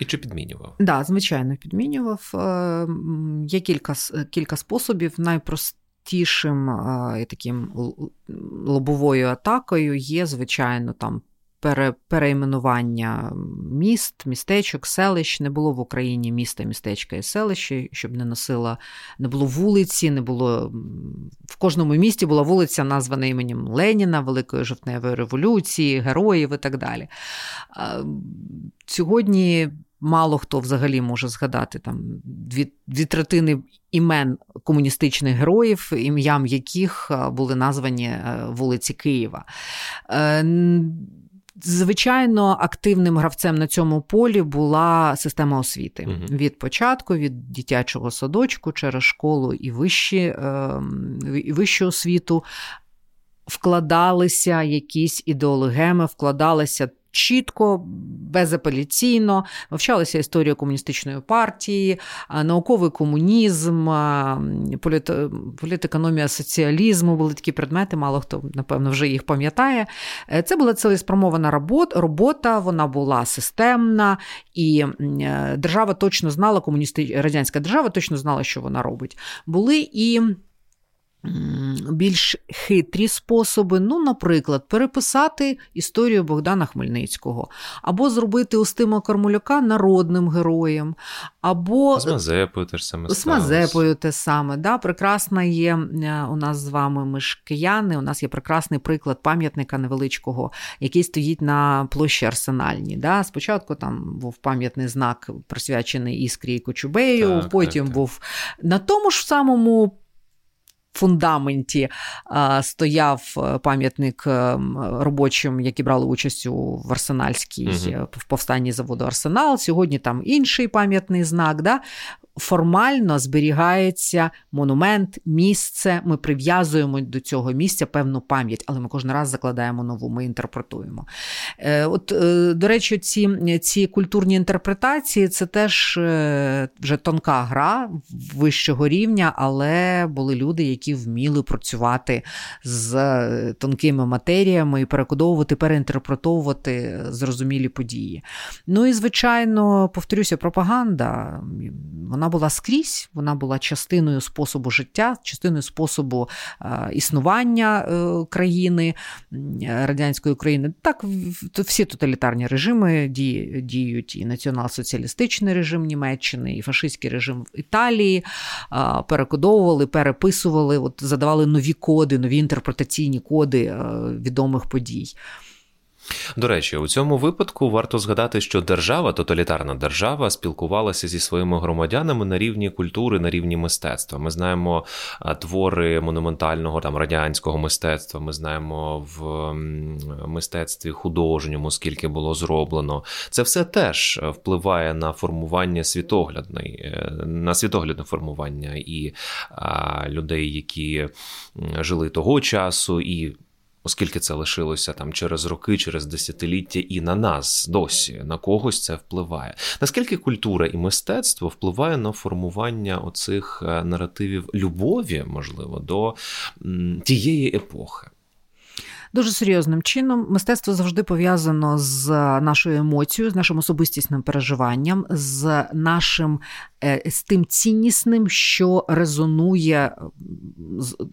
І чи підмінював? Так, да, звичайно, підмінював. Е, є кілька кілька способів. Найпростішим і таким лобовою атакою є, звичайно, там пере, перейменування міст, містечок, селищ. Не було в Україні міста, містечка і селища, щоб не носила, не було вулиці, не було в кожному місті була вулиця, названа іменем Леніна, Великої жовтневої революції, героїв і так далі. Сьогодні. Мало хто взагалі може згадати там дві дві третини імен комуністичних героїв, ім'ям яких були названі е, вулиці Києва. Звичайно, активним гравцем на цьому полі була система освіти угу. від початку, від дитячого садочку через школу і вищі, ем, і вищу освіту. Вкладалися якісь ідеологеми, вкладалися чітко, безапеляційно, вивчалася історія комуністичної партії, науковий комунізм, політ... політекономія соціалізму були такі предмети, мало хто, напевно, вже їх пам'ятає. Е, це була цілеспромована робота, вона була системна, і е, держава точно знала, комуністи... радянська держава точно знала, що вона робить. Були і більш хитрі способи, ну, наприклад, переписати історію Богдана Хмельницького, або зробити Устима Кармуляка народним героєм, або з Мазепою теж саме з Мазепою те саме. Да? Прекрасна є е, у нас з вами ми ж кияни, у нас є прекрасний приклад пам'ятника невеличкого, який стоїть на площі Арсенальній. Да? Спочатку там був пам'ятний знак, присвячений Іскрі і Кочубею, так, потім так, так. був на тому ж самому фундаменті стояв е, пам'ятник е, робочим, які брали участь у в Арсенальській угу. в повстанні заводу Арсенал. Сьогодні там інший пам'ятний знак. Да? формально зберігається монумент, місце. Ми прив'язуємо до цього місця певну пам'ять, але ми кожен раз закладаємо нову, ми інтерпретуємо. Е, от, е, До речі, ці ці культурні інтерпретації це теж е, вже тонка гра вищого рівня, але були люди, які вміли працювати з тонкими матеріями і перекодовувати, переінтерпретовувати зрозумілі події. Ну і, звичайно, повторюся, пропаганда. Вона була скрізь, вона була частиною способу життя, частиною способу е, існування е, країни радянської України. Так, всі тоталітарні режими діють, і націонал-соціалістичний режим Німеччини, і фашистський режим в Італії е, перекодовували, переписували, от задавали нові коди, нові інтерпретаційні коди відомих подій. До речі, у цьому випадку варто згадати, що держава, тоталітарна держава, спілкувалася зі своїми громадянами на рівні культури, на рівні мистецтва. Ми знаємо твори монументального там радянського мистецтва. Ми знаємо в мистецтві художньому, скільки було зроблено. Це все теж впливає на формування світоглядної, е, на світоглядне формування і людей, які жили того часу, і оскільки це лишилося там через роки, через десятиліття, і на нас досі на когось це впливає. Наскільки культура і мистецтво впливає на формування оцих е, наративів любові, можливо, до тієї епохи? Дуже серйозним чином мистецтво завжди пов'язано з нашою емоцією, з нашим особистісним переживанням, з нашим Е, з тим ціннісним, що резонує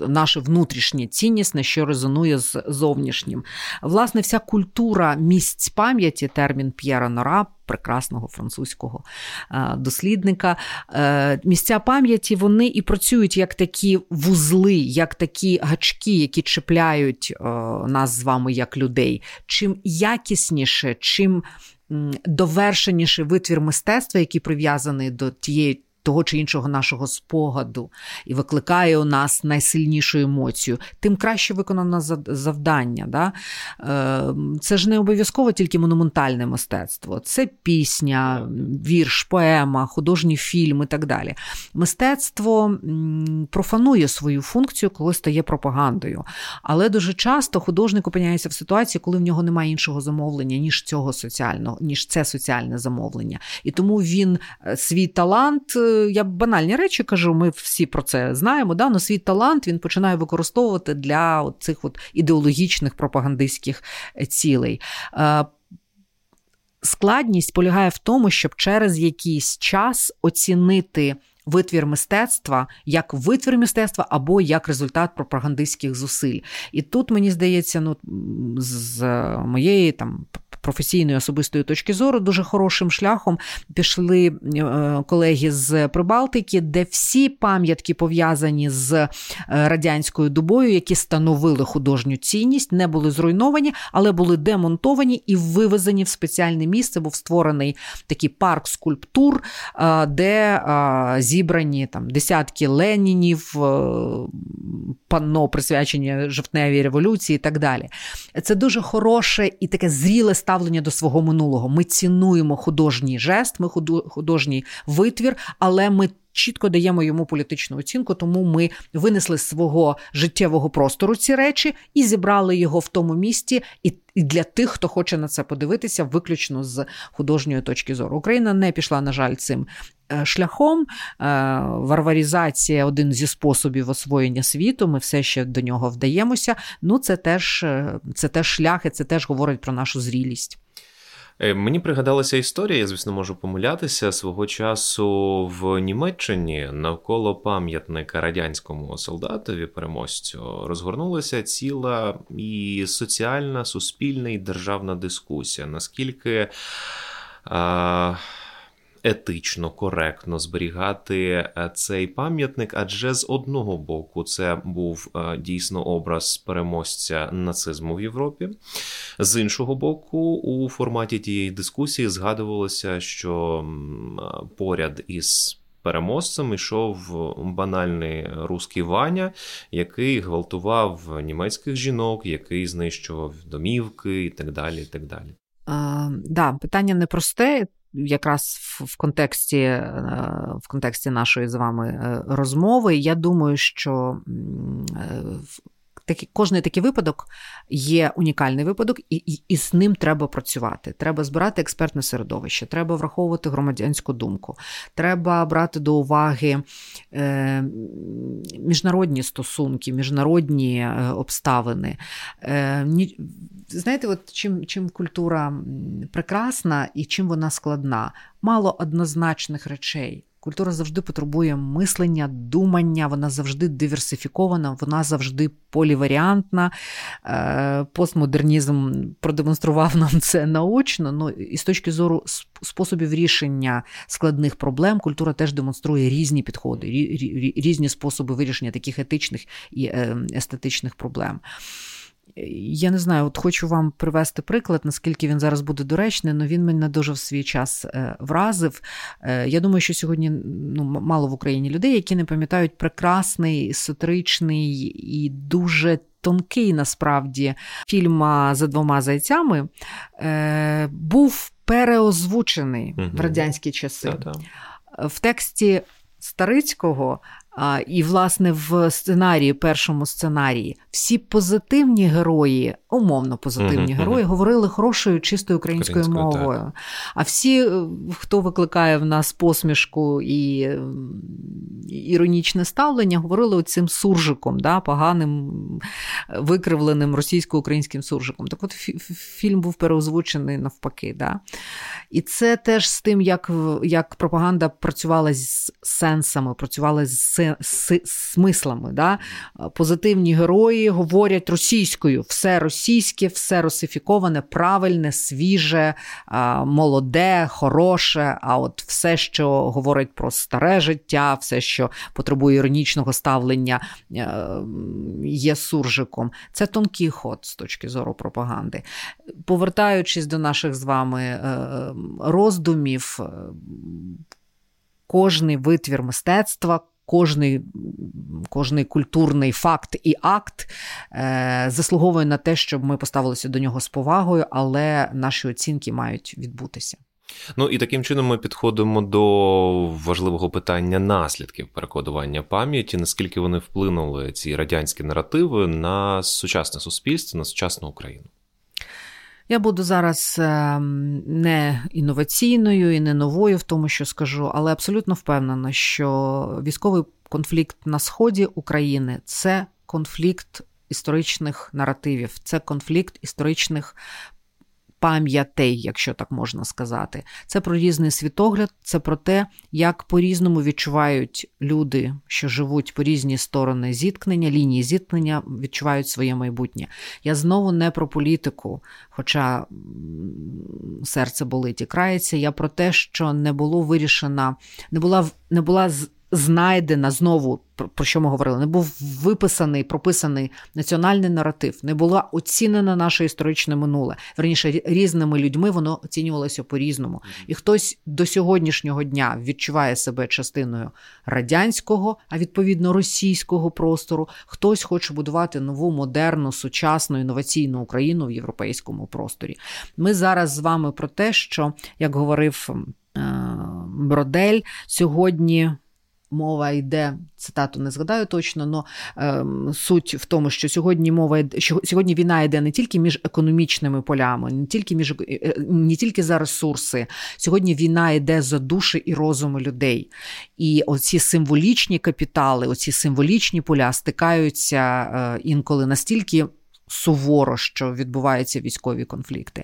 наше внутрішнє ціннісне, що резонує з зовнішнім. Власне, вся культура місць пам'яті, термін П'єра Нора. Прекрасного французького е, дослідника. Е, місця пам'яті вони і працюють як такі вузли, як такі гачки, які чіпляють нас з вами як людей. Чим якісніше, чим довершеніший витвір мистецтва, який прив'язаний до тієї того чи іншого нашого спогаду і викликає у нас найсильнішу емоцію, тим краще виконано завдання. Да? Е, це ж не обов'язково тільки монументальне мистецтво, це пісня, вірш, поема, художній фільм і так далі. Мистецтво профанує свою функцію, коли стає пропагандою. Але дуже часто художник опиняється в ситуації, коли в нього немає іншого замовлення, ніж цього соціального, ніж це соціальне замовлення. І тому він е, свій талант, я банальні речі кажу, ми всі про це знаємо. Да? Но свій талант він починає використовувати для цих ідеологічних пропагандистських е, цілей. Складність полягає в тому, щоб через якийсь час оцінити витвір мистецтва як витвір мистецтва або як результат пропагандистських зусиль. І тут мені здається, ну з моєї там професійної особистої точки зору, дуже хорошим шляхом пішли е, колеги з Прибалтики, де всі пам'ятки пов'язані з е, радянською добою, які становили художню цінність, не були зруйновані, але були демонтовані і вивезені в спеціальне місце. Був створений такий парк скульптур, е, де зібрані там десятки ленінів, панно присвячені жовтневій революції і так далі. Це дуже хороше і таке зріле ставлення ставлення до свого минулого. Ми цінуємо художній жест, ми художній витвір, але ми. Чітко даємо йому політичну оцінку, тому ми винесли з свого життєвого простору ці речі і зібрали його в тому місці. І для тих, хто хоче на це подивитися, виключно з художньої точки зору. Україна не пішла, на жаль, цим е, шляхом. Е, варварізація один зі способів освоєння світу. Ми все ще до нього вдаємося. Ну, це теж е, це теж шлях, і це теж говорить про нашу зрілість. Мені пригадалася історія, я звісно можу помилятися свого часу в Німеччині навколо пам'ятника радянському солдатові переможцю розгорнулася ціла і соціальна, суспільна і державна дискусія. Наскільки. А етично коректно зберігати е, цей пам'ятник, адже з одного боку це був е, дійсно образ переможця нацизму в Європі. З іншого боку, у форматі тієї дискусії згадувалося, що е, поряд із Переможцем йшов банальний русський Ваня, який гвалтував німецьких жінок, який знищував домівки і так далі. і так далі. А, Да, питання непросте якраз в контексті е, в контексті нашої з вами е, розмови. Я думаю, що Такий, кожний такий випадок є унікальний випадок, і, і і, з ним треба працювати. Треба збирати експертне середовище, треба враховувати громадянську думку, треба брати до уваги е, міжнародні стосунки, міжнародні е, обставини. Е, Знаєте, от чим, чим культура прекрасна і чим вона складна? Мало однозначних речей. Культура завжди потребує мислення, думання, вона завжди диверсифікована, вона завжди поліваріантна. Е, постмодернізм продемонстрував нам це наочно. Ну, І з точки зору способів рішення складних проблем, культура теж демонструє різні підходи, різні способи вирішення таких етичних і е, естетичних проблем. Я не знаю, от хочу вам привести приклад, наскільки він зараз буде доречний, але він мене дуже в свій час е, вразив. Е, я думаю, що сьогодні ну, мало в Україні людей, які не пам'ятають прекрасний, сатиричний і дуже тонкий насправді фільм за двома зайцями е, був переозвучений угу. в радянські часи. Да-да. В тексті Старицького і, власне, в сценарії, першому сценарії, всі позитивні герої, умовно позитивні uh-huh, герої, говорили хорошою, чистою українською, українською мовою. Так. А всі, е, хто викликає в нас посмішку і іронічне ставлення, говорили оцим суржиком, да, поганим, викривленим російсько-українським суржиком. Так от фільм був переозвучений навпаки. Да? І це теж з тим, як як пропаганда працювала з сенсами, працювала з смислами. Да? Позитивні герої говорять російською, все російське, все русифіковане, правильне, свіже, молоде, хороше. А от все, що говорить про старе життя, все, що потребує іронічного ставлення, е, є суржиком. Це тонкий ход з точки зору пропаганди. Повертаючись до наших з вами е, роздумів кожний витвір мистецтва. Кожний кожний культурний факт і акт е, заслуговує на те, щоб ми поставилися до нього з повагою, але наші оцінки мають відбутися. Ну і таким чином ми підходимо до важливого питання наслідків перекодування пам'яті, наскільки вони вплинули ці радянські наративи на сучасне суспільство, на сучасну Україну. Я буду зараз ем, не інноваційною і не новою в тому, що скажу, але абсолютно впевнена, що військовий конфлікт на сході України це конфлікт історичних наративів, це конфлікт історичних пам'ятей, якщо так можна сказати. Це про різний світогляд, це про те, як по-різному відчувають люди, що живуть по різні сторони зіткнення, лінії зіткнення, відчувають своє майбутнє. Я знову не про політику, хоча серце болить і крається. Я про те, що не було вирішена, не була не була знайдена знову, про що ми говорили, не був виписаний, прописаний національний наратив, не була оцінена наше історичне минуле. Верніше різними людьми воно оцінювалося по-різному. І хтось до сьогоднішнього дня відчуває себе частиною радянського, а відповідно російського простору. Хтось хоче будувати нову модерну, сучасну інноваційну Україну в європейському просторі. Ми зараз з вами про те, що як говорив. Е, Бродель сьогодні мова йде, цитату не згадаю точно, але е, суть в тому, що сьогодні мова йде, що сьогодні війна йде не тільки між економічними полями, не тільки між е, е, не тільки за ресурси. Сьогодні війна йде за душі і розуми людей. І оці символічні капітали, оці символічні поля стикаються е, інколи настільки суворо, що відбуваються військові конфлікти.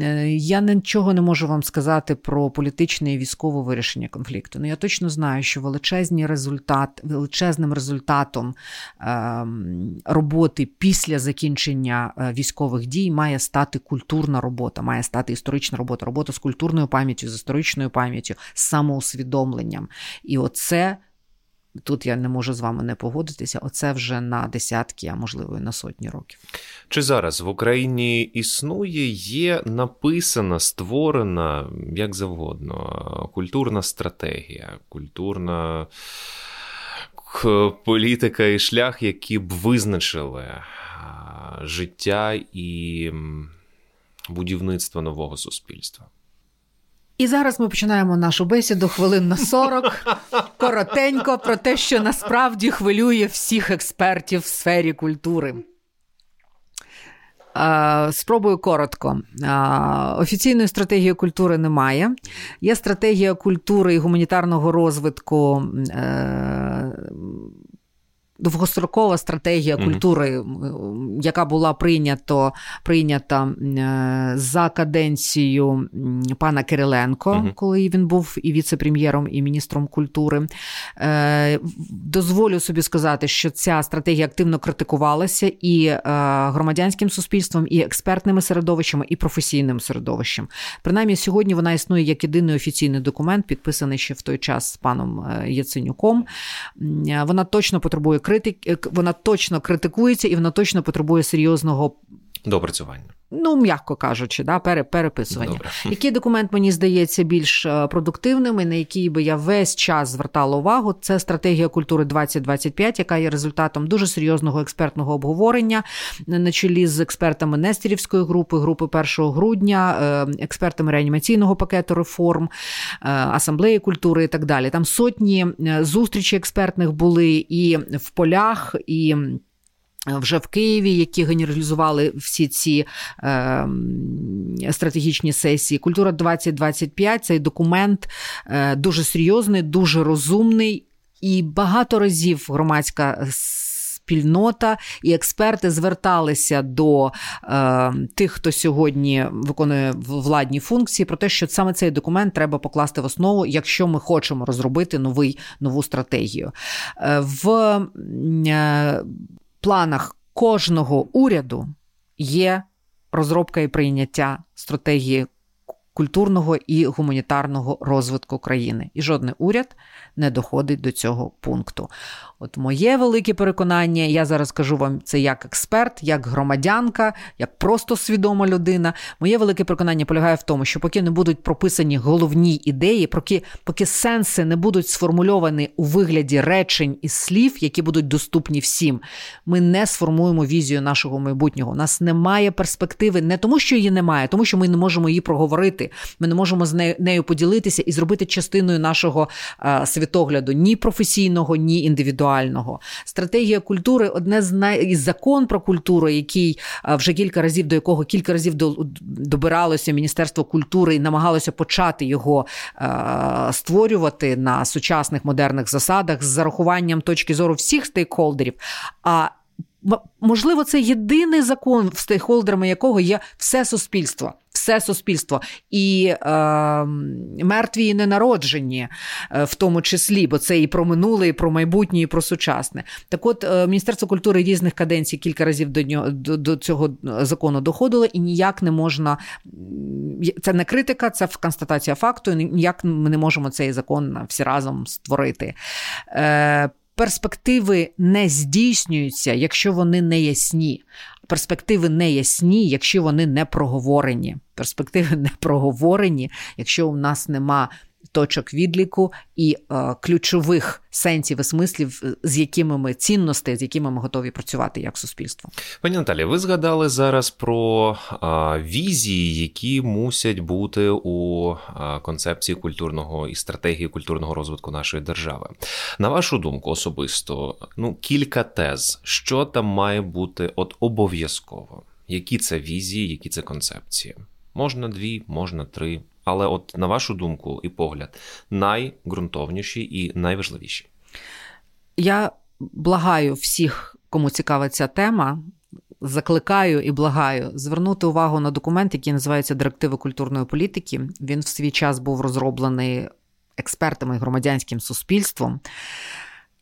Е, я нічого не можу вам сказати про політичне і військове вирішення конфлікту. Ну я точно знаю, що величезний результат, величезним результатом ем, роботи після закінчення е, військових дій має стати культурна робота, має стати історична робота, робота з культурною пам'яттю, з історичною пам'яттю, самоусвідомленням. І оце Тут я не можу з вами не погодитися. Оце вже на десятки, а можливо і на сотні років. Чи зараз в Україні існує, є написана, створена як завгодно, культурна стратегія, культурна політика і шлях, які б визначили життя і будівництво нового суспільства? І зараз ми починаємо нашу бесіду хвилин на 40, коротенько про те, що насправді хвилює всіх експертів в сфері культури. Спробую коротко. Офіційної стратегії культури немає. Є стратегія культури і гуманітарного розвитку е, довгострокова стратегія культури, яка була прийнято, прийнята е, за каденцію пана Кириленко, uh коли він був і віце-прем'єром, і міністром культури. Е, дозволю собі сказати, що ця стратегія активно критикувалася і е, громадянським суспільством, і експертними середовищами, і професійним середовищем. Принаймні, сьогодні вона існує як єдиний офіційний документ, підписаний ще в той час з паном Яценюком. Вона точно потребує критик, е, вона точно критикується і вона точно потребує серйозного допрацювання. Ну, м'яко кажучи, да, переписування. Добре. Який документ мені здається більш е, продуктивним, і на який би я весь час звертала увагу, це стратегія культури 2025, яка є результатом дуже серйозного експертного обговорення на чолі з експертами Нестерівської групи, групи 1 грудня, е, експертами реанімаційного пакету реформ, асамблеї культури і так далі. Там сотні зустрічей експертних були і в полях, і. Вже в Києві, які генералізували всі ці е, стратегічні сесії. Культура 2025 цей документ е, дуже серйозний, дуже розумний, і багато разів громадська спільнота і експерти зверталися до е, тих, хто сьогодні виконує владні функції, про те, що саме цей документ треба покласти в основу, якщо ми хочемо розробити новий нову стратегію. Е, в е, планах кожного уряду є розробка і прийняття стратегії культурного і гуманітарного розвитку країни. І жодний уряд не доходить до цього пункту. От моє велике переконання, я зараз кажу вам це як експерт, як громадянка, як просто свідома людина. Моє велике переконання полягає в тому, що поки не будуть прописані головні ідеї, поки поки сенси не будуть сформульовані у вигляді речень і слів, які будуть доступні всім, ми не сформуємо візію нашого майбутнього. У нас немає перспективи, не тому, що її немає, тому що ми не можемо її проговорити. Ми не можемо з нею, поділитися і зробити частиною нашого а, світогляду ні професійного, ні індивідуального. Стратегія культури одне з най... закон про культуру, який вже кілька разів до якого кілька разів до... добиралося Міністерство культури і намагалося почати його а, створювати на сучасних модерних засадах з зарахуванням точки зору всіх стейкхолдерів. А можливо, це єдиний закон, стейкхолдерами якого є все суспільство. Все суспільство і е, мертві і ненароджені, е, в тому числі, бо це і про минуле, і про майбутнє, і про сучасне. Так, от е, Міністерство культури різних каденцій кілька разів до нього до, цього закону доходило, і ніяк не можна. Це не критика, це констатація факту. Ніяк ми не можемо цей закон всі разом створити. Е, перспективи не здійснюються, якщо вони не ясні. Перспективи не ясні, якщо вони не проговорені. Перспективи не проговорені, якщо у нас нема точок відліку і е, ключових сенсів і смислів, з якими ми цінностей, з якими ми готові працювати як суспільство. Пані Наталі, ви згадали зараз про а, візії, які мусять бути у а, концепції культурного і стратегії культурного розвитку нашої держави. На вашу думку, особисто, ну кілька тез, що там має бути от обов'язково. Які це візії, які це концепції? Можна дві, можна три. Але, от на вашу думку і погляд, найґрунтовніші і найважливіші? Я благаю всіх, кому цікава ця тема. Закликаю і благаю звернути увагу на документ, який називається Директиви культурної політики. Він в свій час був розроблений експертами і громадянським суспільством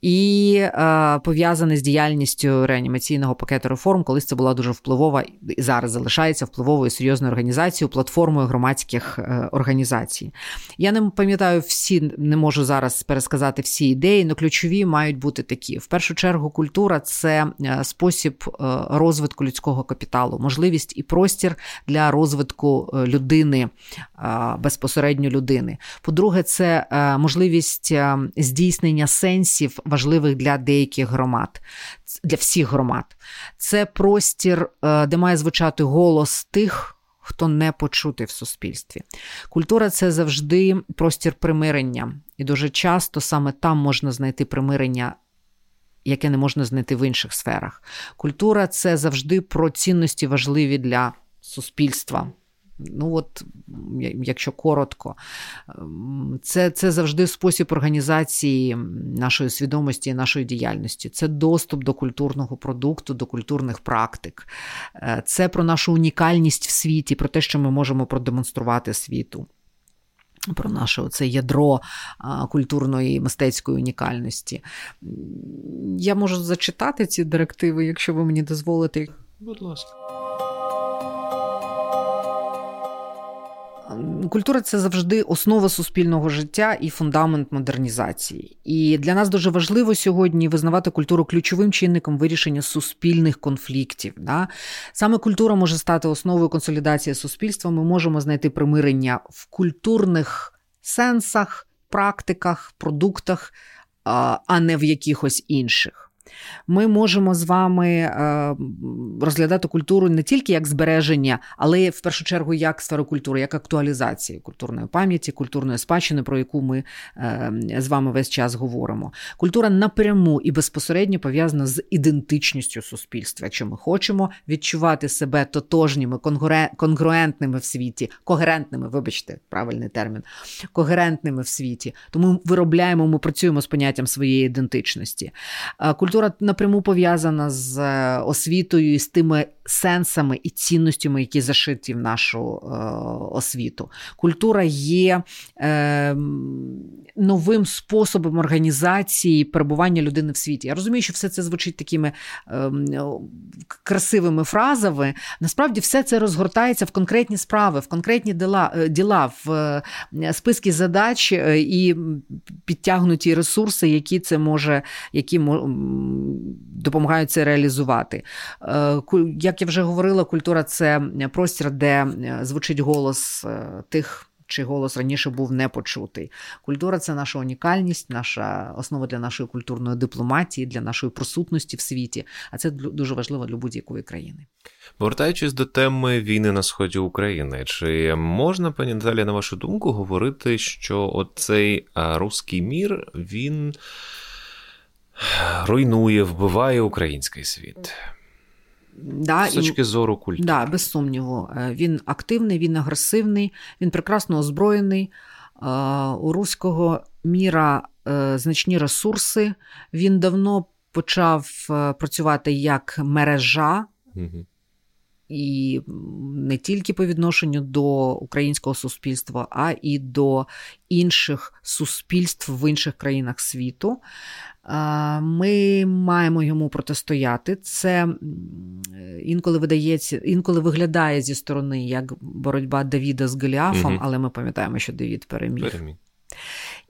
і е, пов'язане з діяльністю реанімаційного пакету реформ, колись це була дуже впливова і зараз залишається впливовою серйозною організацією, платформою громадських е, організацій. Я не пам'ятаю всі, не можу зараз пересказати всі ідеї, але ключові мають бути такі. В першу чергу, культура це е, спосіб е, розвитку людського капіталу, можливість і простір для розвитку е, людини, безпосередньо людини. По-друге, це можливість здійснення сенсів важливих для деяких громад, для всіх громад. Це простір, е, де має звучати голос тих. Хто не почути в суспільстві. Культура це завжди простір примирення, і дуже часто саме там можна знайти примирення, яке не можна знайти в інших сферах. Культура це завжди про цінності важливі для суспільства. Ну, от, якщо коротко, це це завжди спосіб організації нашої свідомості і нашої діяльності. Це доступ до культурного продукту, до культурних практик, е, це про нашу унікальність в світі, про те, що ми можемо продемонструвати світу. Про наше це ядро культурної мистецької унікальності. Я можу зачитати ці директиви, якщо ви мені дозволите. Будь ласка. Культура це завжди основа суспільного життя і фундамент модернізації. І для нас дуже важливо сьогодні визнавати культуру ключовим чинником вирішення суспільних конфліктів. Да? Саме культура може стати основою консолідації суспільства. Ми можемо знайти примирення в культурних сенсах, практиках, продуктах, а не в якихось інших. Ми можемо з вами е, розглядати культуру не тільки як збереження, але в першу чергу як сферу культури, як актуалізації культурної пам'яті, культурної спадщини, про яку ми е, з вами весь час говоримо. Культура напряму і безпосередньо пов'язана з ідентичністю суспільства. Якщо ми хочемо відчувати себе тотожніми, конгруентними в світі, когерентними, вибачте, правильний термін, когерентними в світі, то ми виробляємо, ми працюємо з поняттям своєї ідентичності. Культура культура напряму пов'язана з е, освітою і з тими сенсами і цінностями, які зашиті в нашу е, освіту. Культура є е, новим способом організації перебування людини в світі. Я розумію, що все це звучить такими е, красивими фразами. Насправді, все це розгортається в конкретні справи, в конкретні діла, е, діла в е, списки задач і підтягнуті ресурси, які це може, які допомагають це реалізувати. Як я вже говорила, культура це простір, де звучить голос тих. Чи голос раніше був не почутий. Культура це наша унікальність, наша основа для нашої культурної дипломатії, для нашої присутності в світі. А це дуже важливо для будь-якої країни. Повертаючись до теми війни на сході України, чи можна, пані Наталі, на вашу думку, говорити, що оцей руський мір він руйнує, вбиває український світ? Да, З точки зору культури. Да, без сумніву. Е, він активний, він агресивний, він прекрасно озброєний. Е, у руського міра е, значні ресурси. Він давно почав працювати як мережа. Угу. І не тільки по відношенню до українського суспільства, а і до інших суспільств в інших країнах світу. Ми маємо йому протистояти. Це інколи видається, інколи виглядає зі сторони як боротьба Давіда з Голіафом, угу. але ми пам'ятаємо, що Давід переміг. переміг.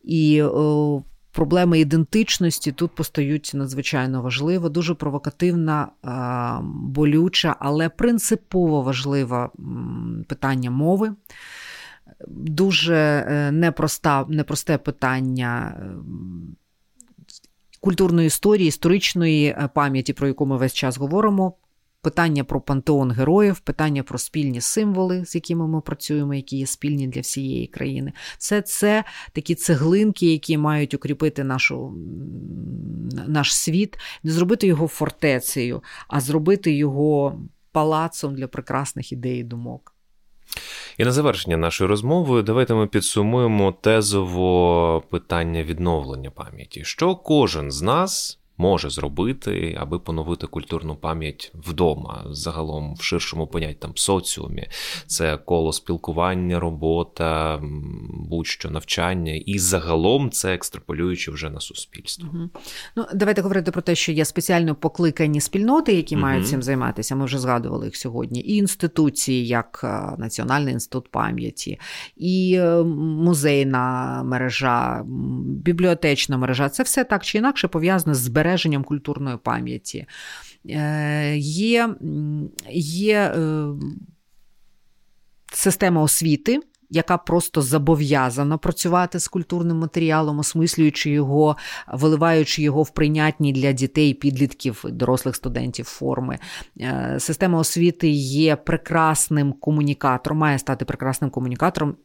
І о, проблеми ідентичності тут постають надзвичайно важливо, дуже провокативна, болюча, але принципово важлива питання мови. Дуже е, непроста, непросте питання культурної історії, історичної е, пам'яті, про яку ми весь час говоримо. Питання про пантеон героїв, питання про спільні символи, з якими ми працюємо, які є спільні для всієї країни. Все це такі цеглинки, які мають укріпити нашу, наш світ, не зробити його фортецею, а зробити його палацом для прекрасних ідей і думок. І на завершення нашої розмови давайте ми підсумуємо тезово питання відновлення пам'яті. Що кожен з нас може зробити, аби поновити культурну пам'ять вдома, загалом в ширшому понятті там соціумі. Це коло спілкування, робота, будь-що навчання, і загалом це екстраполюючи вже на суспільство. Угу. Ну, Давайте говорити про те, що є спеціально покликані спільноти, які угу. мають цим займатися. Ми вже згадували їх сьогодні. І інституції, як е, Національний інститут пам'яті, і е, музейна мережа, бібліотечна мережа це все так чи інакше пов'язане з збереженням збереженням культурної пам'яті. Е, є, Є е, система освіти. Яка просто зобов'язана працювати з культурним матеріалом, осмислюючи його, виливаючи його в прийнятні для дітей, підлітків, дорослих студентів форми. Е, система освіти є прекрасним комунікатором, має стати прекрасним комунікатором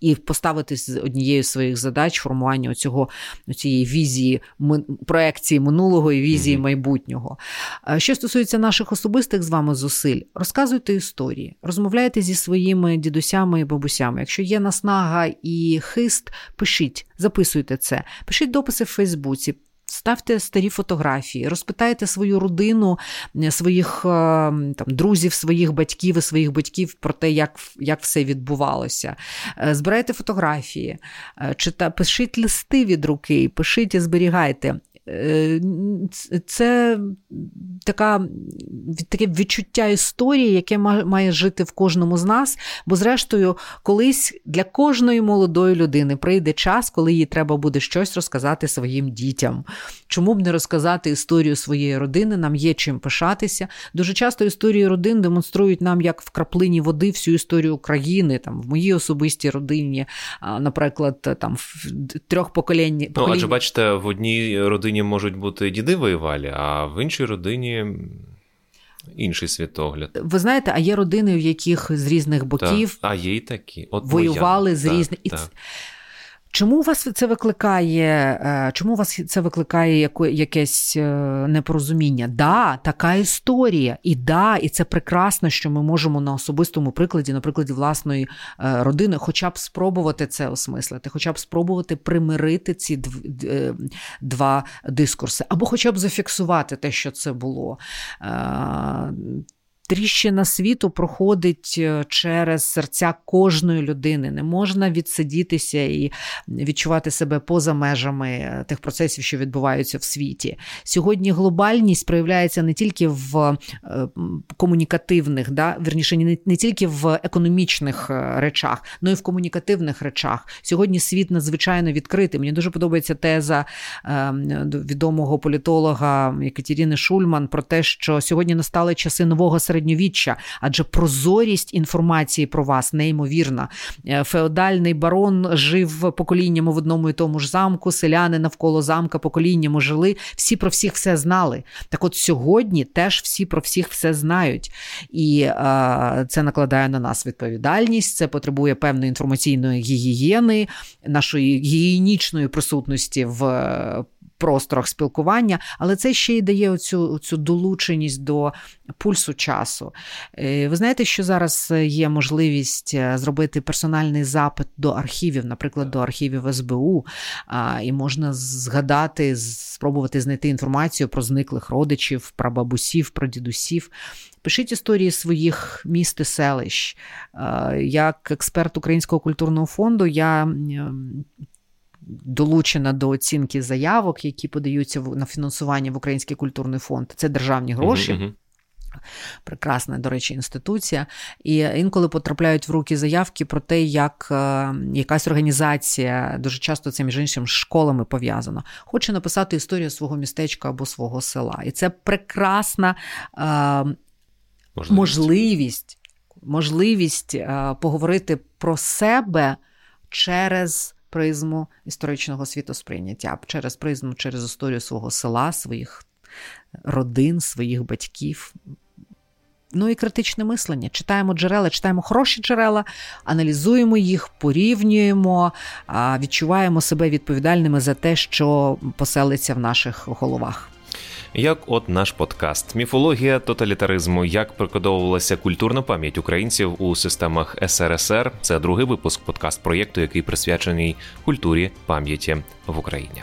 і поставити з однією з своїх задач формування цього цієї візії проекції минулого і візії mm-hmm. майбутнього. Що стосується наших особистих з вами зусиль, розказуйте історії, розмовляйте зі своїми дідусями і бабусями. Якщо є наснага і хист, пишіть, записуйте це, пишіть дописи в Фейсбуці. Ставте старі фотографії, розпитайте свою родину, е, своїх е, там, друзів, своїх батьків і своїх батьків про те, як як все відбувалося. Е, збирайте фотографії, чита, пишіть листи від руки, пишіть і зберігайте. Е, це така, таке відчуття історії, яке має жити в кожному з нас. Бо, зрештою, колись для кожної молодої людини прийде час, коли їй треба буде щось розказати своїм дітям. Чому б не розказати історію своєї родини? Нам є чим пишатися. Дуже часто історії родин демонструють нам, як в краплині води всю історію України, там в моїй особистій родині, наприклад, там в трьох поколінь. Ну, адже бачите, в одній родині родині можуть бути діди воювалі, а в іншій родині. Інший світогляд. Ви знаєте, а є родини, в яких з різних боків так. а є і такі. От воювали моя. з різних. Так, Чому у вас це викликає? Е, чому у вас це викликає якесь е, непорозуміння? Да, така історія, і да, і це прекрасно, що ми можемо на особистому прикладі, на прикладі власної е, родини, хоча б спробувати це осмислити, хоча б спробувати примирити ці два дискурси, або хоча б зафіксувати те, що це було. Тріщина світу проходить е, через серця кожної людини. Не можна відсидітися і відчувати себе поза межами е, тих процесів, що відбуваються в світі. Сьогодні глобальність проявляється не тільки в е, комунікативних, да, верніше, не, не тільки в економічних речах, але й в комунікативних речах. Сьогодні світ надзвичайно відкритий. Мені дуже подобається теза відомого політолога Екатерини Шульман про те, що сьогодні настали часи нового середньовіччя, середньовіччя, адже прозорість інформації про вас неймовірна. Е, феодальний барон жив поколіннями в одному і тому ж замку, селяни навколо замка поколіннями жили, всі про всіх все знали. Так от сьогодні теж всі про всіх все знають. І е, це накладає на нас відповідальність, це потребує певної інформаційної гігієни, нашої гігієнічної присутності в просторах спілкування, але це ще й дає оцю, оцю долученість до пульсу часу. Е, ви знаєте, що зараз є можливість е, зробити персональний запит до архівів, наприклад, до архівів СБУ, і можна згадати, спробувати знайти інформацію про зниклих родичів, про бабусів, про дідусів. Пишіть історії своїх міст і селищ. Як експерт Українського культурного фонду, я долучена до оцінки заявок, які подаються на фінансування в Український культурний фонд. Це державні гроші. Uh-huh. Прекрасна, до речі, інституція. І інколи потрапляють в руки заявки про те, як е, якась організація, дуже часто це між іншим з школами пов'язано, хоче написати історію свого містечка або свого села. І це прекрасна е, можливість, можливість, можливість е, поговорити про себе через призму історичного світосприйняття, через призму, через історію свого села, своїх родин, своїх батьків. Ну і критичне мислення. Читаємо джерела, читаємо хороші джерела, аналізуємо їх, порівнюємо, відчуваємо себе відповідальними за те, що поселиться в наших головах як от наш подкаст Міфологія тоталітаризму, як прикодовувалася культурна пам'ять українців у системах СРСР. Це другий випуск подкаст проєкту, який присвячений культурі пам'яті в Україні.